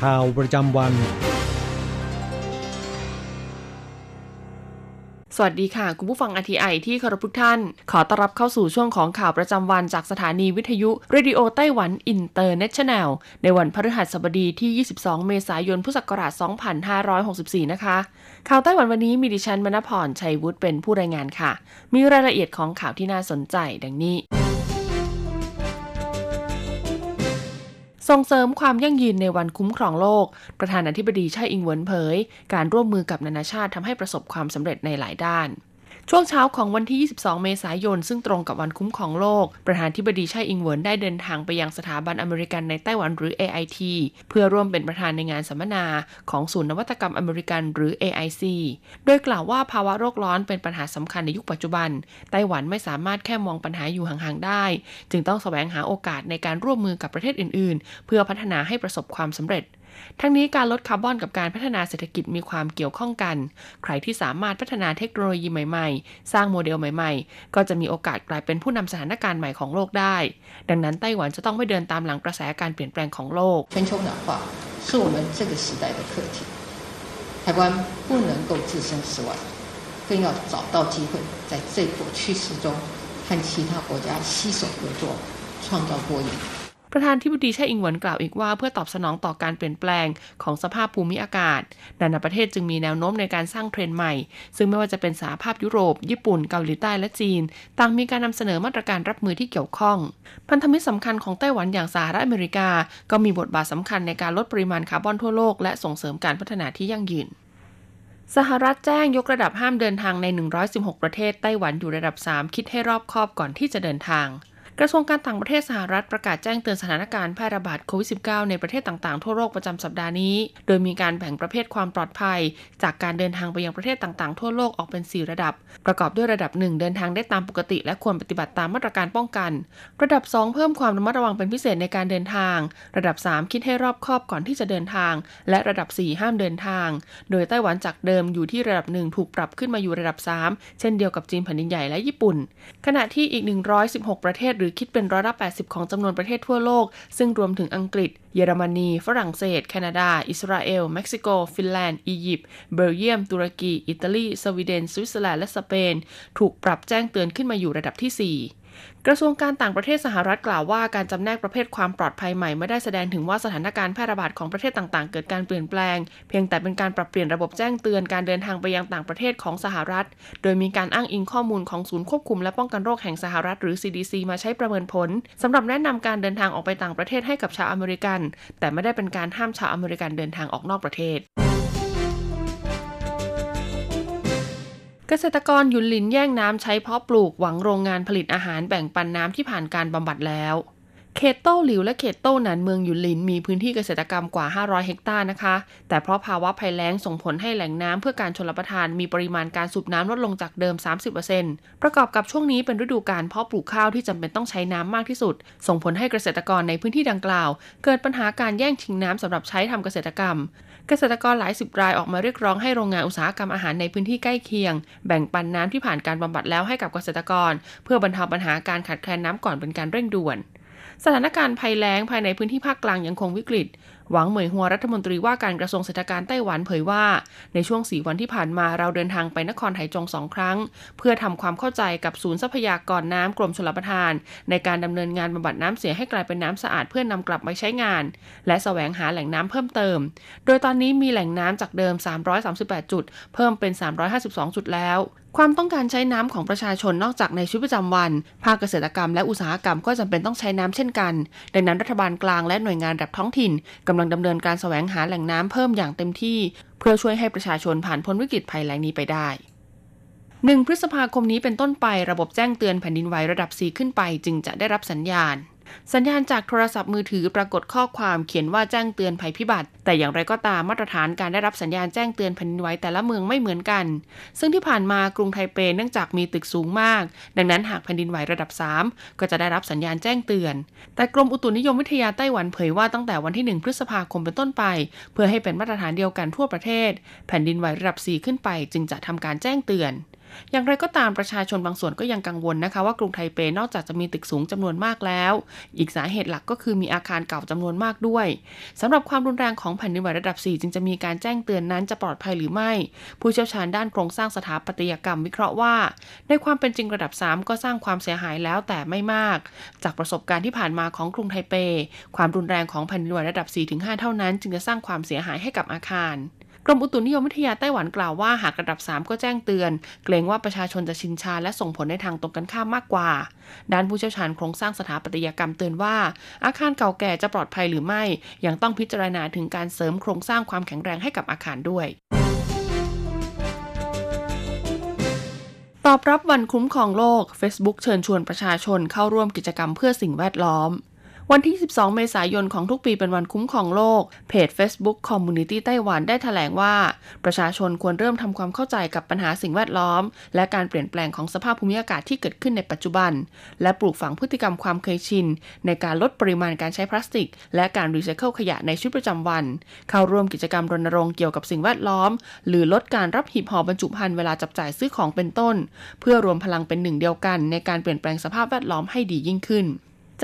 ข่าวประจำวัน สวัสดีค่ะ คุณผู้ฟัง RTI ที่เคารพทุกท่าน ขอต้อนรับเข้าสู่ช่วงของข่าวประจำวันจากสถานีวิทยุ Radio Taiwan International ในวันพฤหัสบดีที่ 22 เมษายน พุทธศักราช 2564 นะคะ ข่าวไต้หวันวันนี้มีดิฉันมณพรชัยวุฒิเป็นผู้รายงานค่ะ มีรายละเอียดของข่าวที่น่าสนใจดังนี้ ส่งเสริมความยั่งยืนในวันคุ้มครองโลก ประธานาธิบดีไช่อิงเหวินเผย การร่วมมือกับนานาชาติทำให้ประสบความสำเร็จในหลายด้าน ช่วงเช้าของวันที่ 22 เมษายน ซึ่งตรงกับวันคุ้มครองโลก ประธานธิบดีไช่อิงเหวินได้เดินทางไปยังสถาบันอเมริกันในไต้หวันหรือ AIT เพื่อร่วมเป็นประธานในงานสัมมนาของศูนย์นวัตกรรมอเมริกันหรือ AIC โดยกล่าวว่าภาวะโลกร้อนเป็นปัญหาสำคัญในยุคปัจจุบัน ไต้หวันไม่สามารถแค่มองปัญหาอยู่ห่างๆได้ จึงต้องแสวงหาโอกาสในการร่วมมือกับประเทศอื่น ๆ เพื่อพัฒนาให้ประสบความสำเร็จ ทั้งนี้การลดคาร์บอนกับการพัฒนาเศรษฐกิจมีความเกี่ยวข้องกัน ใครที่สามารถพัฒนาเทคโนโลยีใหม่ๆ สร้างโมเดลใหม่ๆ ก็จะมีโอกาสกลายเป็นผู้นำสถานการณ์ใหม่ของโลกได้ ดังนั้นไต้หวันจะต้องไม่เดินตามหลังกระแสการเปลี่ยนแปลงของโลก 全球暖化是我们这个时代的课题，台湾不能够置身事外，更要找到机会，在这波趋势中和其他国家携手合作，创造多赢。 ประธานทิบดีไช่อิงหวนกล่าวอีกว่าเพื่อตอบสนองต่อการเปลี่ยนแปลงของสภาพภูมิอากาศ นานาประเทศจึงมีแนวโน้มในการสร้างเทรนด์ใหม่ ซึ่งไม่ว่าจะเป็นสหภาพยุโรป ญี่ปุ่น เกาหลีใต้และจีน ต่างมีการนำเสนอมาตรการรับมือที่เกี่ยวข้อง พันธมิตรสำคัญของไต้หวันอย่างสหรัฐอเมริกา ก็มีบทบาทสำคัญในการลดปริมาณคาร์บอนทั่วโลกและส่งเสริมการพัฒนาที่ยั่งยืนสหรัฐแจ้งยกระดับห้ามเดินทางใน 116 ประเทศ ไต้หวันอยู่ระดับ 3 คิดให้รอบคอบก่อนที่จะเดินทาง กระทรวงการต่างประเทศสหรัฐประกาศแจ้งเตือนสถานการณ์แพร่ระบาดโควิด -19 ในประเทศต่างๆ ทั่วโลกประจำสัปดาห์นี้ โดยมีการแบ่งประเภทความปลอดภัย จากการเดินทางไปยังประเทศต่างๆ ทั่วโลกออกเป็น 4 ระดับ ประกอบด้วยระดับ 1 เดินทางได้ตามปกติ และควรปฏิบัติตามมาตรการป้องกัน ระดับ 2 เพิ่มความระมัดระวังเป็นพิเศษในการเดินทาง ระดับ 3 คิดให้รอบคอบก่อนที่จะเดินทาง และระดับ 4 ห้ามเดินทาง โดยไต้หวันจากเดิมอยู่ที่ระดับ 1 ถูกปรับขึ้นมาอยู่ระดับ 3 เช่นเดียวกับจีนแผ่นดินใหญ่และญี่ปุ่น ขณะที่อีก 116 ประเทศรือคิดเป็นร้อยละ80 ของจำนวนประเทศทั่วโลก ซึ่งรวมถึงอังกฤษ เยอรมนี ฝรั่งเศส แคนาดา อิสราเอล เม็กซิโก ฟินแลนด์ อียิปต์ เบลเยียม ตุรกี อิตาลี สวีเดน สวิตเซอร์แลนด์ และสเปน ถูกปรับแจ้งเตือนขึ้นมาอยู่ระดับที่ 4 กระทรวงการต่างประเทศสหรัฐกล่าวว่าการจำแนกประเภทความปลอดภัยใหม่ไม่ได้แสดงถึงว่าสถานการณ์แพร่ระบาดของประเทศต่างๆ เกิดการเปลี่ยนแปลง เพียงแต่เป็นการปรับเปลี่ยนระบบแจ้งเตือนการเดินทางไปยังต่างประเทศของสหรัฐ โดยมีการอ้างอิงข้อมูลของศูนย์ควบคุมและป้องกันโรคแห่งสหรัฐหรือ CDC มาใช้ประเมินผลสำหรับแนะนำการเดินทางออกไปต่างประเทศให้กับชาวอเมริกัน แต่ไม่ได้เป็นการห้ามชาวอเมริกันเดินทางออกนอกประเทศ เกษตรกรหยุนหลินแย่งน้ำใช้เพาะปลูกหวังโรงงานผลิตอาหารแบ่งปันน้ำที่ผ่านการบำบัดแล้ว เขตโต้หลิวและเขตโต้หนานเมืองหยุนหลินมีพื้นที่เกษตรกรรมกว่า 500 เฮกตาร์นะคะ แต่เพราะภาวะภัยแล้งส่งผลให้แหล่งน้ำเพื่อการชลประทานมีปริมาณการสูบน้ำลดลงจากเดิม 30%ประกอบกับช่วงนี้เป็นฤดูการเพาะปลูกข้าวที่จำเป็นต้องใช้น้ำมากที่สุด ส่งผลให้เกษตรกรในพื้นที่ดังกล่าว เกิดปัญหาการแย่งชิงน้ำสำหรับใช้ทำเกษตรกรรม เกษตรกรหลายสิบรายออกมาเรียกร้องให้โรงงานอุตสาหกรรมอาหารในพื้นที่ใกล้เคียง แบ่งปันน้ำที่ผ่านการบำบัดแล้วให้กับเกษตรกร เพื่อบรรเทาปัญหาการขาดแคลนน้ำก่อนเป็นการเร่งด่วนสถานการณ์ภัยแล้งภายในพื้นที่ภาคกลางยังคงวิกฤต หวังเหมยหัวรัฐมนตรีว่าการกระทรวงเศรษฐการไต้หวันเผยว่า ในช่วงสีวันที่ผ่านมาเราเดินทางไปนครไถจงสองครั้ง เพื่อทำความเข้าใจกับศูนย์ทรัพยากรน้ำกรมชลประทาน ในการดำเนินงานบำบัดน้ำเสียให้กลายเป็นน้ำสะอาดเพื่อนนำกลับมาใช้งาน และแสวงหาแหล่งน้ำเพิ่มเติม โดยตอนนี้มีแหล่งน้ำจากเดิม 338 จุด เพิ่มเป็น 352 จุดแล้ว ความต้องการใช้น้ำของประชาชนนอกจากในชีวิตประจำวัน ภาคเกษตรกรรมและอุตสาหกรรมก็จำเป็นต้องใช้น้ำเช่นกัน ดังนั้นรัฐบาลกลางและหน่วยงานระดับท้องถิ่นกำลังดำเนินการแสวงหาแหล่งน้ำเพิ่มอย่างเต็มที่ เพื่อช่วยให้ประชาชนผ่านพ้นวิกฤตภัยแล้งนี้ไปได้หนึ่งพฤษภาคมนี้เป็นต้นไประบบแจ้งเตือนแผ่นดินไหวระดับ 4 ขึ้นไป จึงจะได้รับสัญญาณ สัญญาณจากโทรศัพท์มือถือปรากฏข้อความเขียนว่าแจ้งเตือนภัยพิบัติ แต่อย่างไรก็ตามมาตรฐานการได้รับสัญญาณแจ้งเตือนแผ่นดินไหวแต่ละเมืองไม่เหมือนกัน ซึ่งที่ผ่านมากรุงไทเปเนื่องจากมีตึกสูงมาก ดังนั้นหากแผ่นดินไหวระดับ 3 ก็จะได้รับสัญญาณแจ้งเตือน แต่กรมอุตุนิยมวิทยาไต้หวันเผยว่าตั้งแต่วันที่ 1 พฤษภาคมเป็นต้นไป เพื่อให้เป็นมาตรฐานเดียวกันทั่วประเทศ แผ่นดินไหวระดับ 4 ขึ้นไป จึงจะทำการแจ้งเตือน อย่างไรก็ตามประชาชนบางส่วนก็ยังกังวลนะคะ ว่ากรุงไทเปนอกจากจะมีตึกสูงจำนวนมากแล้ว อีกสาเหตุหลักก็คือมีอาคารเก่าจำนวนมากด้วยสำหรับความรุนแรงของแผ่นดินไหวระดับ 4 จึงจะมีการแจ้งเตือนนั้นจะปลอดภัยหรือไม่ ผู้เชี่ยวชาญด้านโครงสร้างสถาปัตยกรรมวิเคราะห์ว่า ในความเป็นจริงระดับ 3 ก็สร้างความเสียหายแล้วแต่ไม่มาก จากประสบการณ์ที่ผ่านมาของกรุงไทเป ความรุนแรงของแผ่นดินไหวระดับ 4-5 เท่านั้น จึงจะสร้างความเสียหายให้กับอาคาร กรมอุตุนิยมวิทยาไต้หวันกล่าวว่าหากระดับ 3 ก็แจ้งเตือน เกรงว่าประชาชนจะชินชาและส่งผลในทางตรงกันข้ามมากกว่า ด้านผู้เชี่ยวชาญโครงสร้างสถาปัตยกรรมเตือนว่า อาคารเก่าแก่จะปลอดภัยหรือไม่ ยังต้องพิจารณาถึงการเสริมโครงสร้างความแข็งแรงให้กับอาคารด้วยตอบรับวันคุ้มครองโลก Facebook เชิญชวนประชาชนเข้าร่วมกิจกรรมเพื่อสิ่งแวดล้อม วันที่ 12 เมษายนของทุกปีเป็นวันคุ้มครองโลก เพจ Facebook Community ไต้หวันได้ถแถลงว่า ประชาชนควรเริ่มทำความเข้าใจกับปัญหาสิ่งแวดล้อม และการเปลี่ยนแปลงของสภาพภูมิอากาศที่เกิดขึ้นในปัจจุบัน และปลูกฝังพฤติกรรมความเคยชิน ในการลดปริมาณการใช้พลาสติก และการรีไซเคิลขยะในชีวิตประจำวัน เข้าร่วมกิจกรรมรณรงค์เกี่ยวกับสิ่งแวดล้อม หรือลดการรับหีบห่อบรรจุภัณฑ์เวลาจับจ่ายซื้อของเป็นต้น เพื่อรวมพลังเป็นหนึ่งเดียวกัน ในการเปลี่ยนแปลงสภาพแวดล้อมให้ดียิ่งขึ้น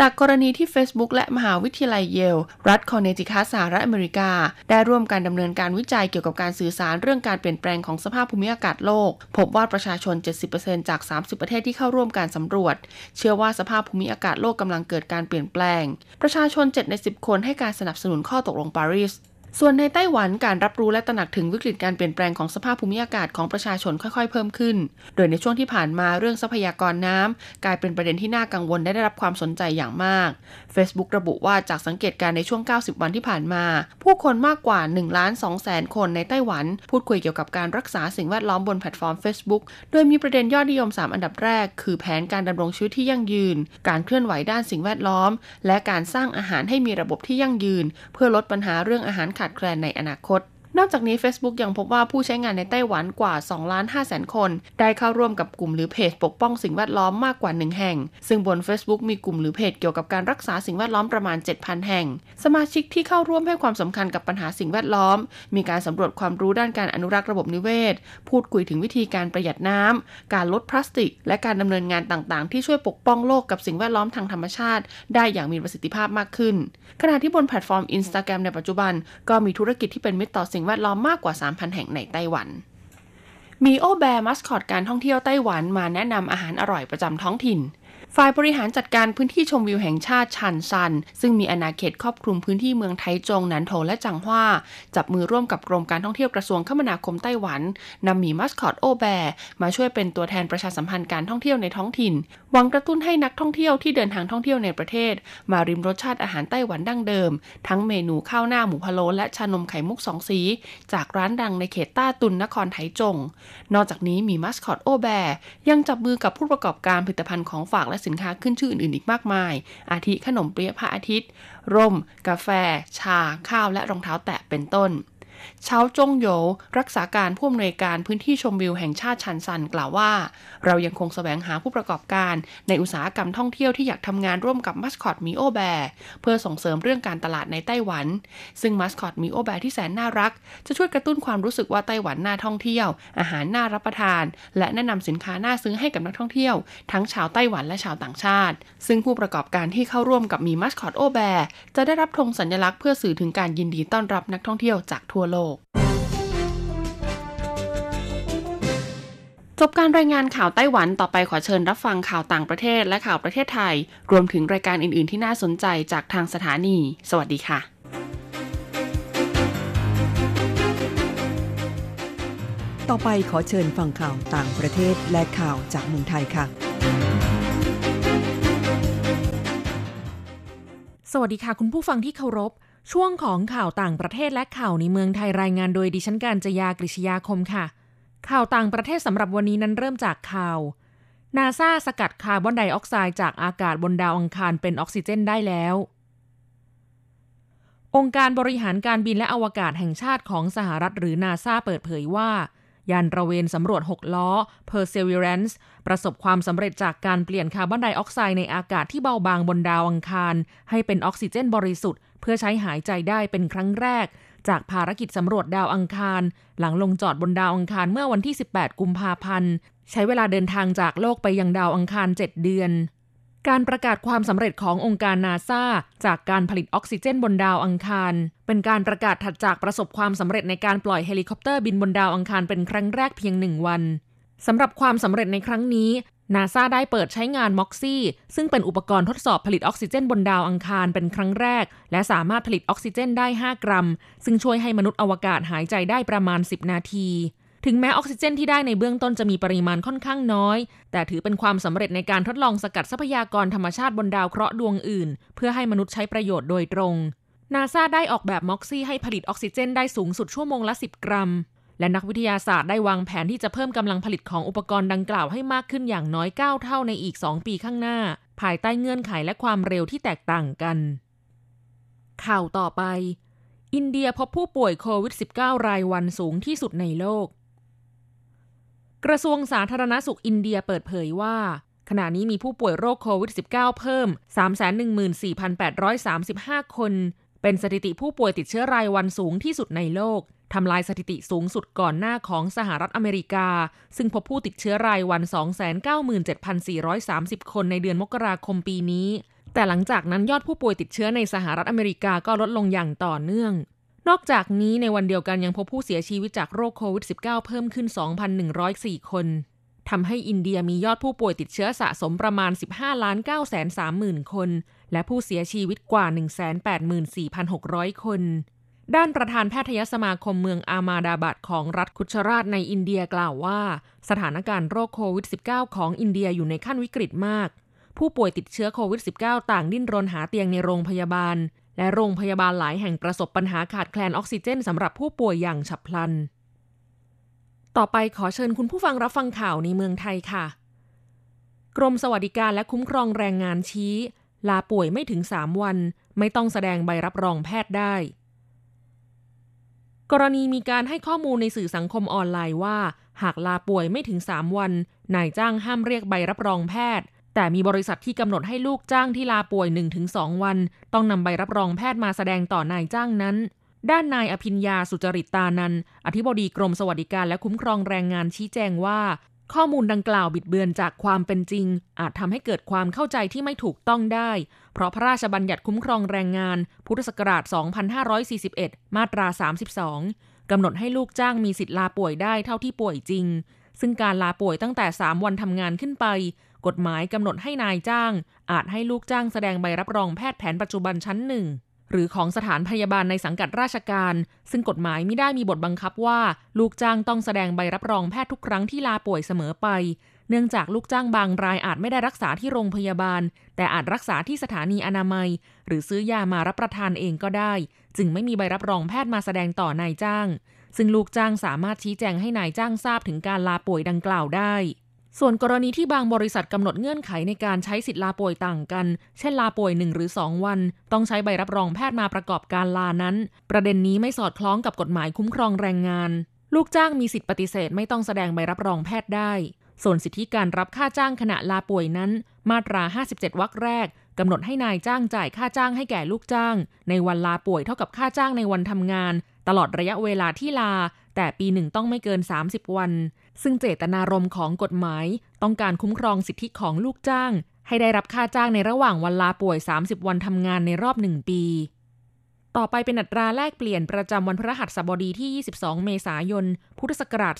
จากกรณีที่ Facebook และมหาวิทยาลัยเยล รัฐคอนเนติคัสสหรัฐอเมริกา ได้ร่วมการดำเนินการวิจัยเกี่ยวกับการสื่อสารเรื่องการเปลี่ยนแปลงของสภาพภูมิอากาศโลก พบว่าประชาชน 70%จาก 30 ประเทศที่เข้าร่วมการสำรวจ เชื่อว่าสภาพภูมิอากาศโลกกำลังเกิดการเปลี่ยนแปลง ประชาชน 7 ใน 10 คนให้การสนับสนุนข้อตกลงปารีส ส่วนในไต้หวันการรับรู้และตระหนักถึงวิกฤตการเปลี่ยนแปลงของสภาพภูมิอากาศของประชาชนค่อยๆ เพิ่มขึ้น โดยในช่วงที่ผ่านมาเรื่องทรัพยากรน้ำกลายเป็นประเด็นที่น่ากังวลได้รับความสนใจอย่างมาก Facebook ระบุว่าจากสังเกตการณ์ในช่วง 90 วันที่ผ่านมา ผู้คนมากกว่า1ล้าน2แสนคนในไต้หวัน พูดคุยเกี่ยวกับการรักษาสิ่งแวดล้อมบนแพลตฟอร์ม Facebook โดยมีประเด็นยอดนิยม 3 อันดับแรก คือแผนการดำรงชีวิตที่ยั่งยืน การเคลื่อนไหวด้านสิ่งแวดล้อม และการสร้างอาหารให้มีระบบที่ยั่งยืน เพื่อลดปัญหาเรื่องอาหารขาดแคลนในอนาคต นอกจากนี้ Facebook ยังพบว่าผู้ใช้งานในไต้หวันกว่า2ล้าน5แสนคน ได้เข้าร่วมกับกลุ่มหรือเพจปกป้องสิ่งแวดล้อมมากกว่า 1 แห่ง ซึ่งบน Facebook มีกลุ่มหรือเพจเกี่ยวกับการรักษาสิ่งแวดล้อมประมาณ 7,000 แห่ง สมาชิกที่เข้าร่วมให้ความสำคัญกับปัญหาสิ่งแวดล้อม มีการสำรวจความรู้ด้านการอนุรักษ์ระบบนิเวศ พูดคุยถึงวิธีการประหยัดน้ำการลดพลาสติก และการดำเนินงานต่างๆ ที่ช่วยปกป้องโลกกับสิ่งแวดล้อมทางธรรมชาติ ได้อย่างมีประสิทธิภาพมากขึ้น ขณะที่บนแพลตฟอร์ม Instagram ในปัจจุบัน ก็มีธุรกิจที่เป็นมิตรต่อสิ่งแวดล้อมมากกว่า 3,000 แห่งในไต้หวัน หมี OhBear มัสคอตการท่องเที่ยวไต้หวันมาแนะนำอาหารอร่อยประจำท้องถิ่น ฝ่ายบริหารจัดการพื้นที่ชมวิวแห่งชาติชันซัน ซึ่งมีอาณาเขตครอบคลุมพื้นที่เมืองไทจงนันโถและจังหว้า จับมือร่วมกับกรมการท่องเที่ยวกระทรวงคมนาคมไต้หวันนำหมีมัสคอต OhBear มาช่วยเป็นตัวแทนประชาสัมพันธ์การท่องเที่ยวในท้องถิ่น หวังกระตุ้นให้นักท่องเที่ยวที่เดินทางท่องเที่ยวในประเทศ มาริมรสชาติอาหารไต้หวันดั้งเดิม ทั้งเมนูข้าวหน้าหมูพะโล้และชานมไข่มุกสองสี จากร้านดังในเขตต้าตุนนครไทจง นอกจากนี้หมีมัสคอต OhBear ยังจับมือกับผู้ประกอบการผลิตภัณฑ์ของฝากและสินค้าขึ้นชื่ออื่นๆอีกมากมาย อาทิขนมเปี๊ยะพระอาทิตย์ ร่ม กาแฟ ชา ข้าวและรองเท้าแตะเป็นต้น เชาจงโยรักษาการผู้อำนวยการพื้นที่ชมวิวแห่งชาติชันซันกล่าวว่า เรายังคงแสวงหาผู้ประกอบการ ในอุตสาหกรรมท่องเที่ยวที่อยากทำงานร่วมกับมัสคอตมีโอแบร์เพื่อส่งเสริมเรื่องการตลาดในไต้หวัน ซึ่งมัสคอตมีโอแบร์ที่แสนน่ารัก จะช่วยกระตุ้นความรู้สึกว่าไต้หวันน่าท่องเที่ยว อาหารน่ารับประทาน และแนะนำสินค้าน่าซื้อให้กับนักท่องเที่ยว ทั้งชาวไต้หวันและชาวต่างชาติ ซึ่งผู้ประกอบการที่เข้าร่วมกับมีมัสคอตโอแบร์จะได้รับธงสัญลักษณ์เพื่อสื่อถึงการยินดีต้อนรับนักท่องเที่ยวจากทั่วโลก จบการรายงานข่าวไต้หวันต่อไปขอเชิญรับฟังข่าวต่างประเทศและข่าวประเทศไทย รวมถึงรายการอื่น ๆ ที่น่าสนใจจากทางสถานี สวัสดีค่ะต่อไปขอเชิญฟังข่าวต่างประเทศและข่าวจากเมืองไทยค่ะ สวัสดีค่ะคุณผู้ฟังที่เคารพ ช่วงของข่าวต่างประเทศและข่าวในเมืองไทยรายงานโดยดิฉันการจยากริชยาคมค่ะ ข่าวต่างประเทศสำหรับวันนี้นั้นเริ่มจากข่าว นาซาสกัดคาร์บอนไดออกไซด์จากอากาศบนดาวอังคารเป็นออกซิเจนได้แล้ว องค์การบริหารการบินและอวกาศแห่งชาติของสหรัฐหรือนาซาเปิดเผยว่ายานตระเวนสำรวจ 6 ล้อ Perseverance ประสบความสำเร็จจากการเปลี่ยนคาร์บอนไดออกไซด์ในอากาศที่เบาบางบนดาวอังคาร ให้เป็นออกซิเจนบริสุทธิ์ เพื่อใช้หายใจได้เป็นครั้งแรก จากภารกิจสำรวจดาวอังคาร หลังลงจอดบนดาวอังคารเมื่อวันที่ 18 กุมภาพันธ์ ใช้เวลาเดินทางจากโลกไปยังดาวอังคาร 7 เดือน การประกาศความสำเร็จขององค์การนาซาจากการผลิตออกซิเจนบนดาวอังคาร เป็นการประกาศถัดจากประสบความสำเร็จในการปล่อยเฮลิคอปเตอร์บินบนดาวอังคารเป็นครั้งแรกเพียงหนึ่งวันสำหรับความสำเร็จในครั้งนี้ นาซาได้เปิดใช้งาน MOXIE ซึ่งเป็นอุปกรณ์ทดสอบผลิตออกซิเจนบนดาวอังคารเป็นครั้งแรก และสามารถผลิตออกซิเจนได้ 5 กรัม ซึ่งช่วยให้มนุษย์อวกาศหายใจได้ประมาณ 10 นาที ถึงแม้ออกซิเจนที่ได้ในเบื้องต้นจะมีปริมาณค่อนข้างน้อย แต่ถือเป็นความสำเร็จในการทดลองสกัดทรัพยากรธรรมชาติบนดาวเคราะห์ดวงอื่น เพื่อให้มนุษย์ใช้ประโยชน์โดยตรงนาซาได้ออกแบบม็อกซี่ให้ผลิตออกซิเจนได้สูงสุดชั่วโมงละ 10 กรัม และนักวิทยาศาสตร์ได้วางแผนที่จะเพิ่มกำลังผลิตของอุปกรณ์ดังกล่าวให้มากขึ้นอย่างน้อย 9 เท่าในอีก 2 ปีข้างหน้า ภายใต้เงื่อนไขและความเร็วที่แตกต่างกัน ข่าวต่อไป อินเดียพบผู้ป่วยโควิด -19 รายวันสูงที่สุดในโลก กระทรวงสาธารณสุขอินเดียเปิดเผยว่าขณะนี้มีผู้ป่วยโรคโควิด -19 เพิ่ม 314,835 คน เป็นสถิติผู้ป่วยติดเชื้อรายวันสูงที่สุดในโลก ทำลายสถิติสูงสุดก่อนหน้าของสหรัฐอเมริกา ซึ่งพบผู้ติดเชื้อรายวัน 297,430 คนในเดือนมกราคมปีนี้ แต่หลังจากนั้นยอดผู้ป่วยติดเชื้อในสหรัฐอเมริกาก็ลดลงอย่างต่อเนื่อง นอกจากนี้ในวันเดียวกันยังพบผู้เสียชีวิตจากโรคโควิด -19 เพิ่มขึ้น 2,104 คนทำให้อินเดียมียอดผู้ป่วยติดเชื้อสะสมประมาณ 15ล้าน9แสน30,000 คน และผู้เสียชีวิตกว่า 184,600 คน ด้านประธานแพทยสมาคมเมืองอามาดาบัดของรัฐคุชราตในอินเดียกล่าวว่า สถานการณ์โรคโควิด -19 ของอินเดียอยู่ในขั้นวิกฤตมาก ผู้ป่วยติดเชื้อโควิด -19 ต่างดิ้นรนหาเตียงในโรงพยาบาล และโรงพยาบาลหลายแห่งประสบปัญหาขาดแคลนออกซิเจนสำหรับผู้ป่วยอย่างฉับพลัน ต่อไปขอเชิญคุณผู้ฟังรับฟังข่าวในเมืองไทยค่ะ กรมสวัสดิการและคุ้มครองแรงงานชี้ ลาป่วยไม่ถึง 3 วัน ไม่ต้องแสดงใบรับรองแพทย์ได้ กรณีมีการให้ข้อมูลในสื่อสังคมออนไลน์ว่า หากลาป่วยไม่ถึง 3 วัน นายจ้างห้ามเรียกใบรับรองแพทย์ แต่มีบริษัทที่กำหนดให้ลูกจ้างที่ลาป่วย 1-2 วัน ต้องนำใบรับรองแพทย์มาแสดงต่อนายจ้างนั้น ด้านนายอภิญญาสุจริตตานันอธิบดีกรมสวัสดิการและคุ้มครองแรงงานชี้แจงว่า ข้อมูลดังกล่าวบิดเบือนจากความเป็นจริง อาจทำให้เกิดความเข้าใจที่ไม่ถูกต้องได้ เพราะพระราชบัญญัติคุ้มครองแรงงาน พุทธศักราช 2541 มาตรา 32 กำหนดให้ลูกจ้างมีสิทธิ์ลาป่วยได้เท่าที่ป่วยจริง ซึ่งการลาป่วยตั้งแต่ 3 วันทำงานขึ้นไป กฎหมายกำหนดให้นายจ้าง อาจให้ลูกจ้างแสดงใบรับรองแพทย์แผนปัจจุบันชั้นหนึ่งหรือของสถานพยาบาลในสังกัดราชการ ซึ่งกฎหมายไม่ได้มีบทบังคับว่า ลูกจ้างต้องแสดงใบรับรองแพทย์ทุกครั้งที่ลาป่วยเสมอไป เนื่องจากลูกจ้างบางรายอาจไม่ได้รักษาที่โรงพยาบาล แต่อาจรักษาที่สถานีอนามัย หรือซื้อยามารับประทานเองก็ได้ จึงไม่มีใบรับรองแพทย์มาแสดงต่อนายจ้าง ซึ่งลูกจ้างสามารถชี้แจงให้นายจ้างทราบถึงการลาป่วยดังกล่าวได้ส่วนกรณีที่บางบริษัทกำหนดเงื่อนไขในการใช้สิทธิลาป่วยต่างกัน เช่นลาป่วย 1 หรือ 2 วัน ต้องใช้ใบรับรองแพทย์มาประกอบการลานั้น ประเด็นนี้ไม่สอดคล้องกับกฎหมายคุ้มครองแรงงาน ลูกจ้างมีสิทธิปฏิเสธไม่ต้องแสดงใบรับรองแพทย์ได้ ส่วนสิทธิการรับค่าจ้างขณะลาป่วยนั้น มาตรา 57 วรรคแรกกำหนดให้นายจ้างจ่ายค่าจ้างให้แก่ลูกจ้าง ในวันลาป่วยเท่ากับค่าจ้างในวันทำงาน ตลอดระยะเวลาที่ลา แต่ปีหนึ่งต้องไม่เกิน 30 วัน ซึ่งเจตนารมณ์ของกฎหมาย ต้องการคุ้มครองสิทธิของลูกจ้าง ให้ได้รับค่าจ้างในระหว่างวันลาป่วย 30 วันทำงานในรอบหนึ่งปี ต่อไปเป็นอัตราแลกเปลี่ยนประจำวันพฤหัสบดีที่ 22 เมษายน พุทธศักราช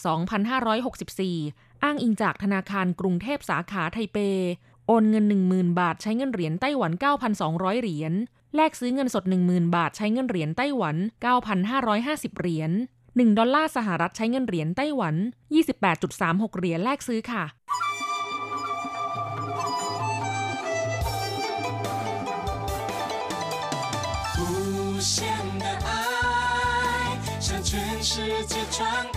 2564 อ้างอิงจากธนาคารกรุงเทพสาขาไทเป โอนเงิน 10,000 บาทใช้เงินเหรียญไต้หวัน 9,200 เหรียญ แลกซื้อเงินสด 10,000 บาทใช้เงินเหรียญไต้หวัน 9,550 เหรียญ 1 ดอลลาร์สหรัฐใช้เงินเหรียญไต้หวัน 28.36 เหรียญแลกซื้อค่ะ 无限的爱向全世界传开，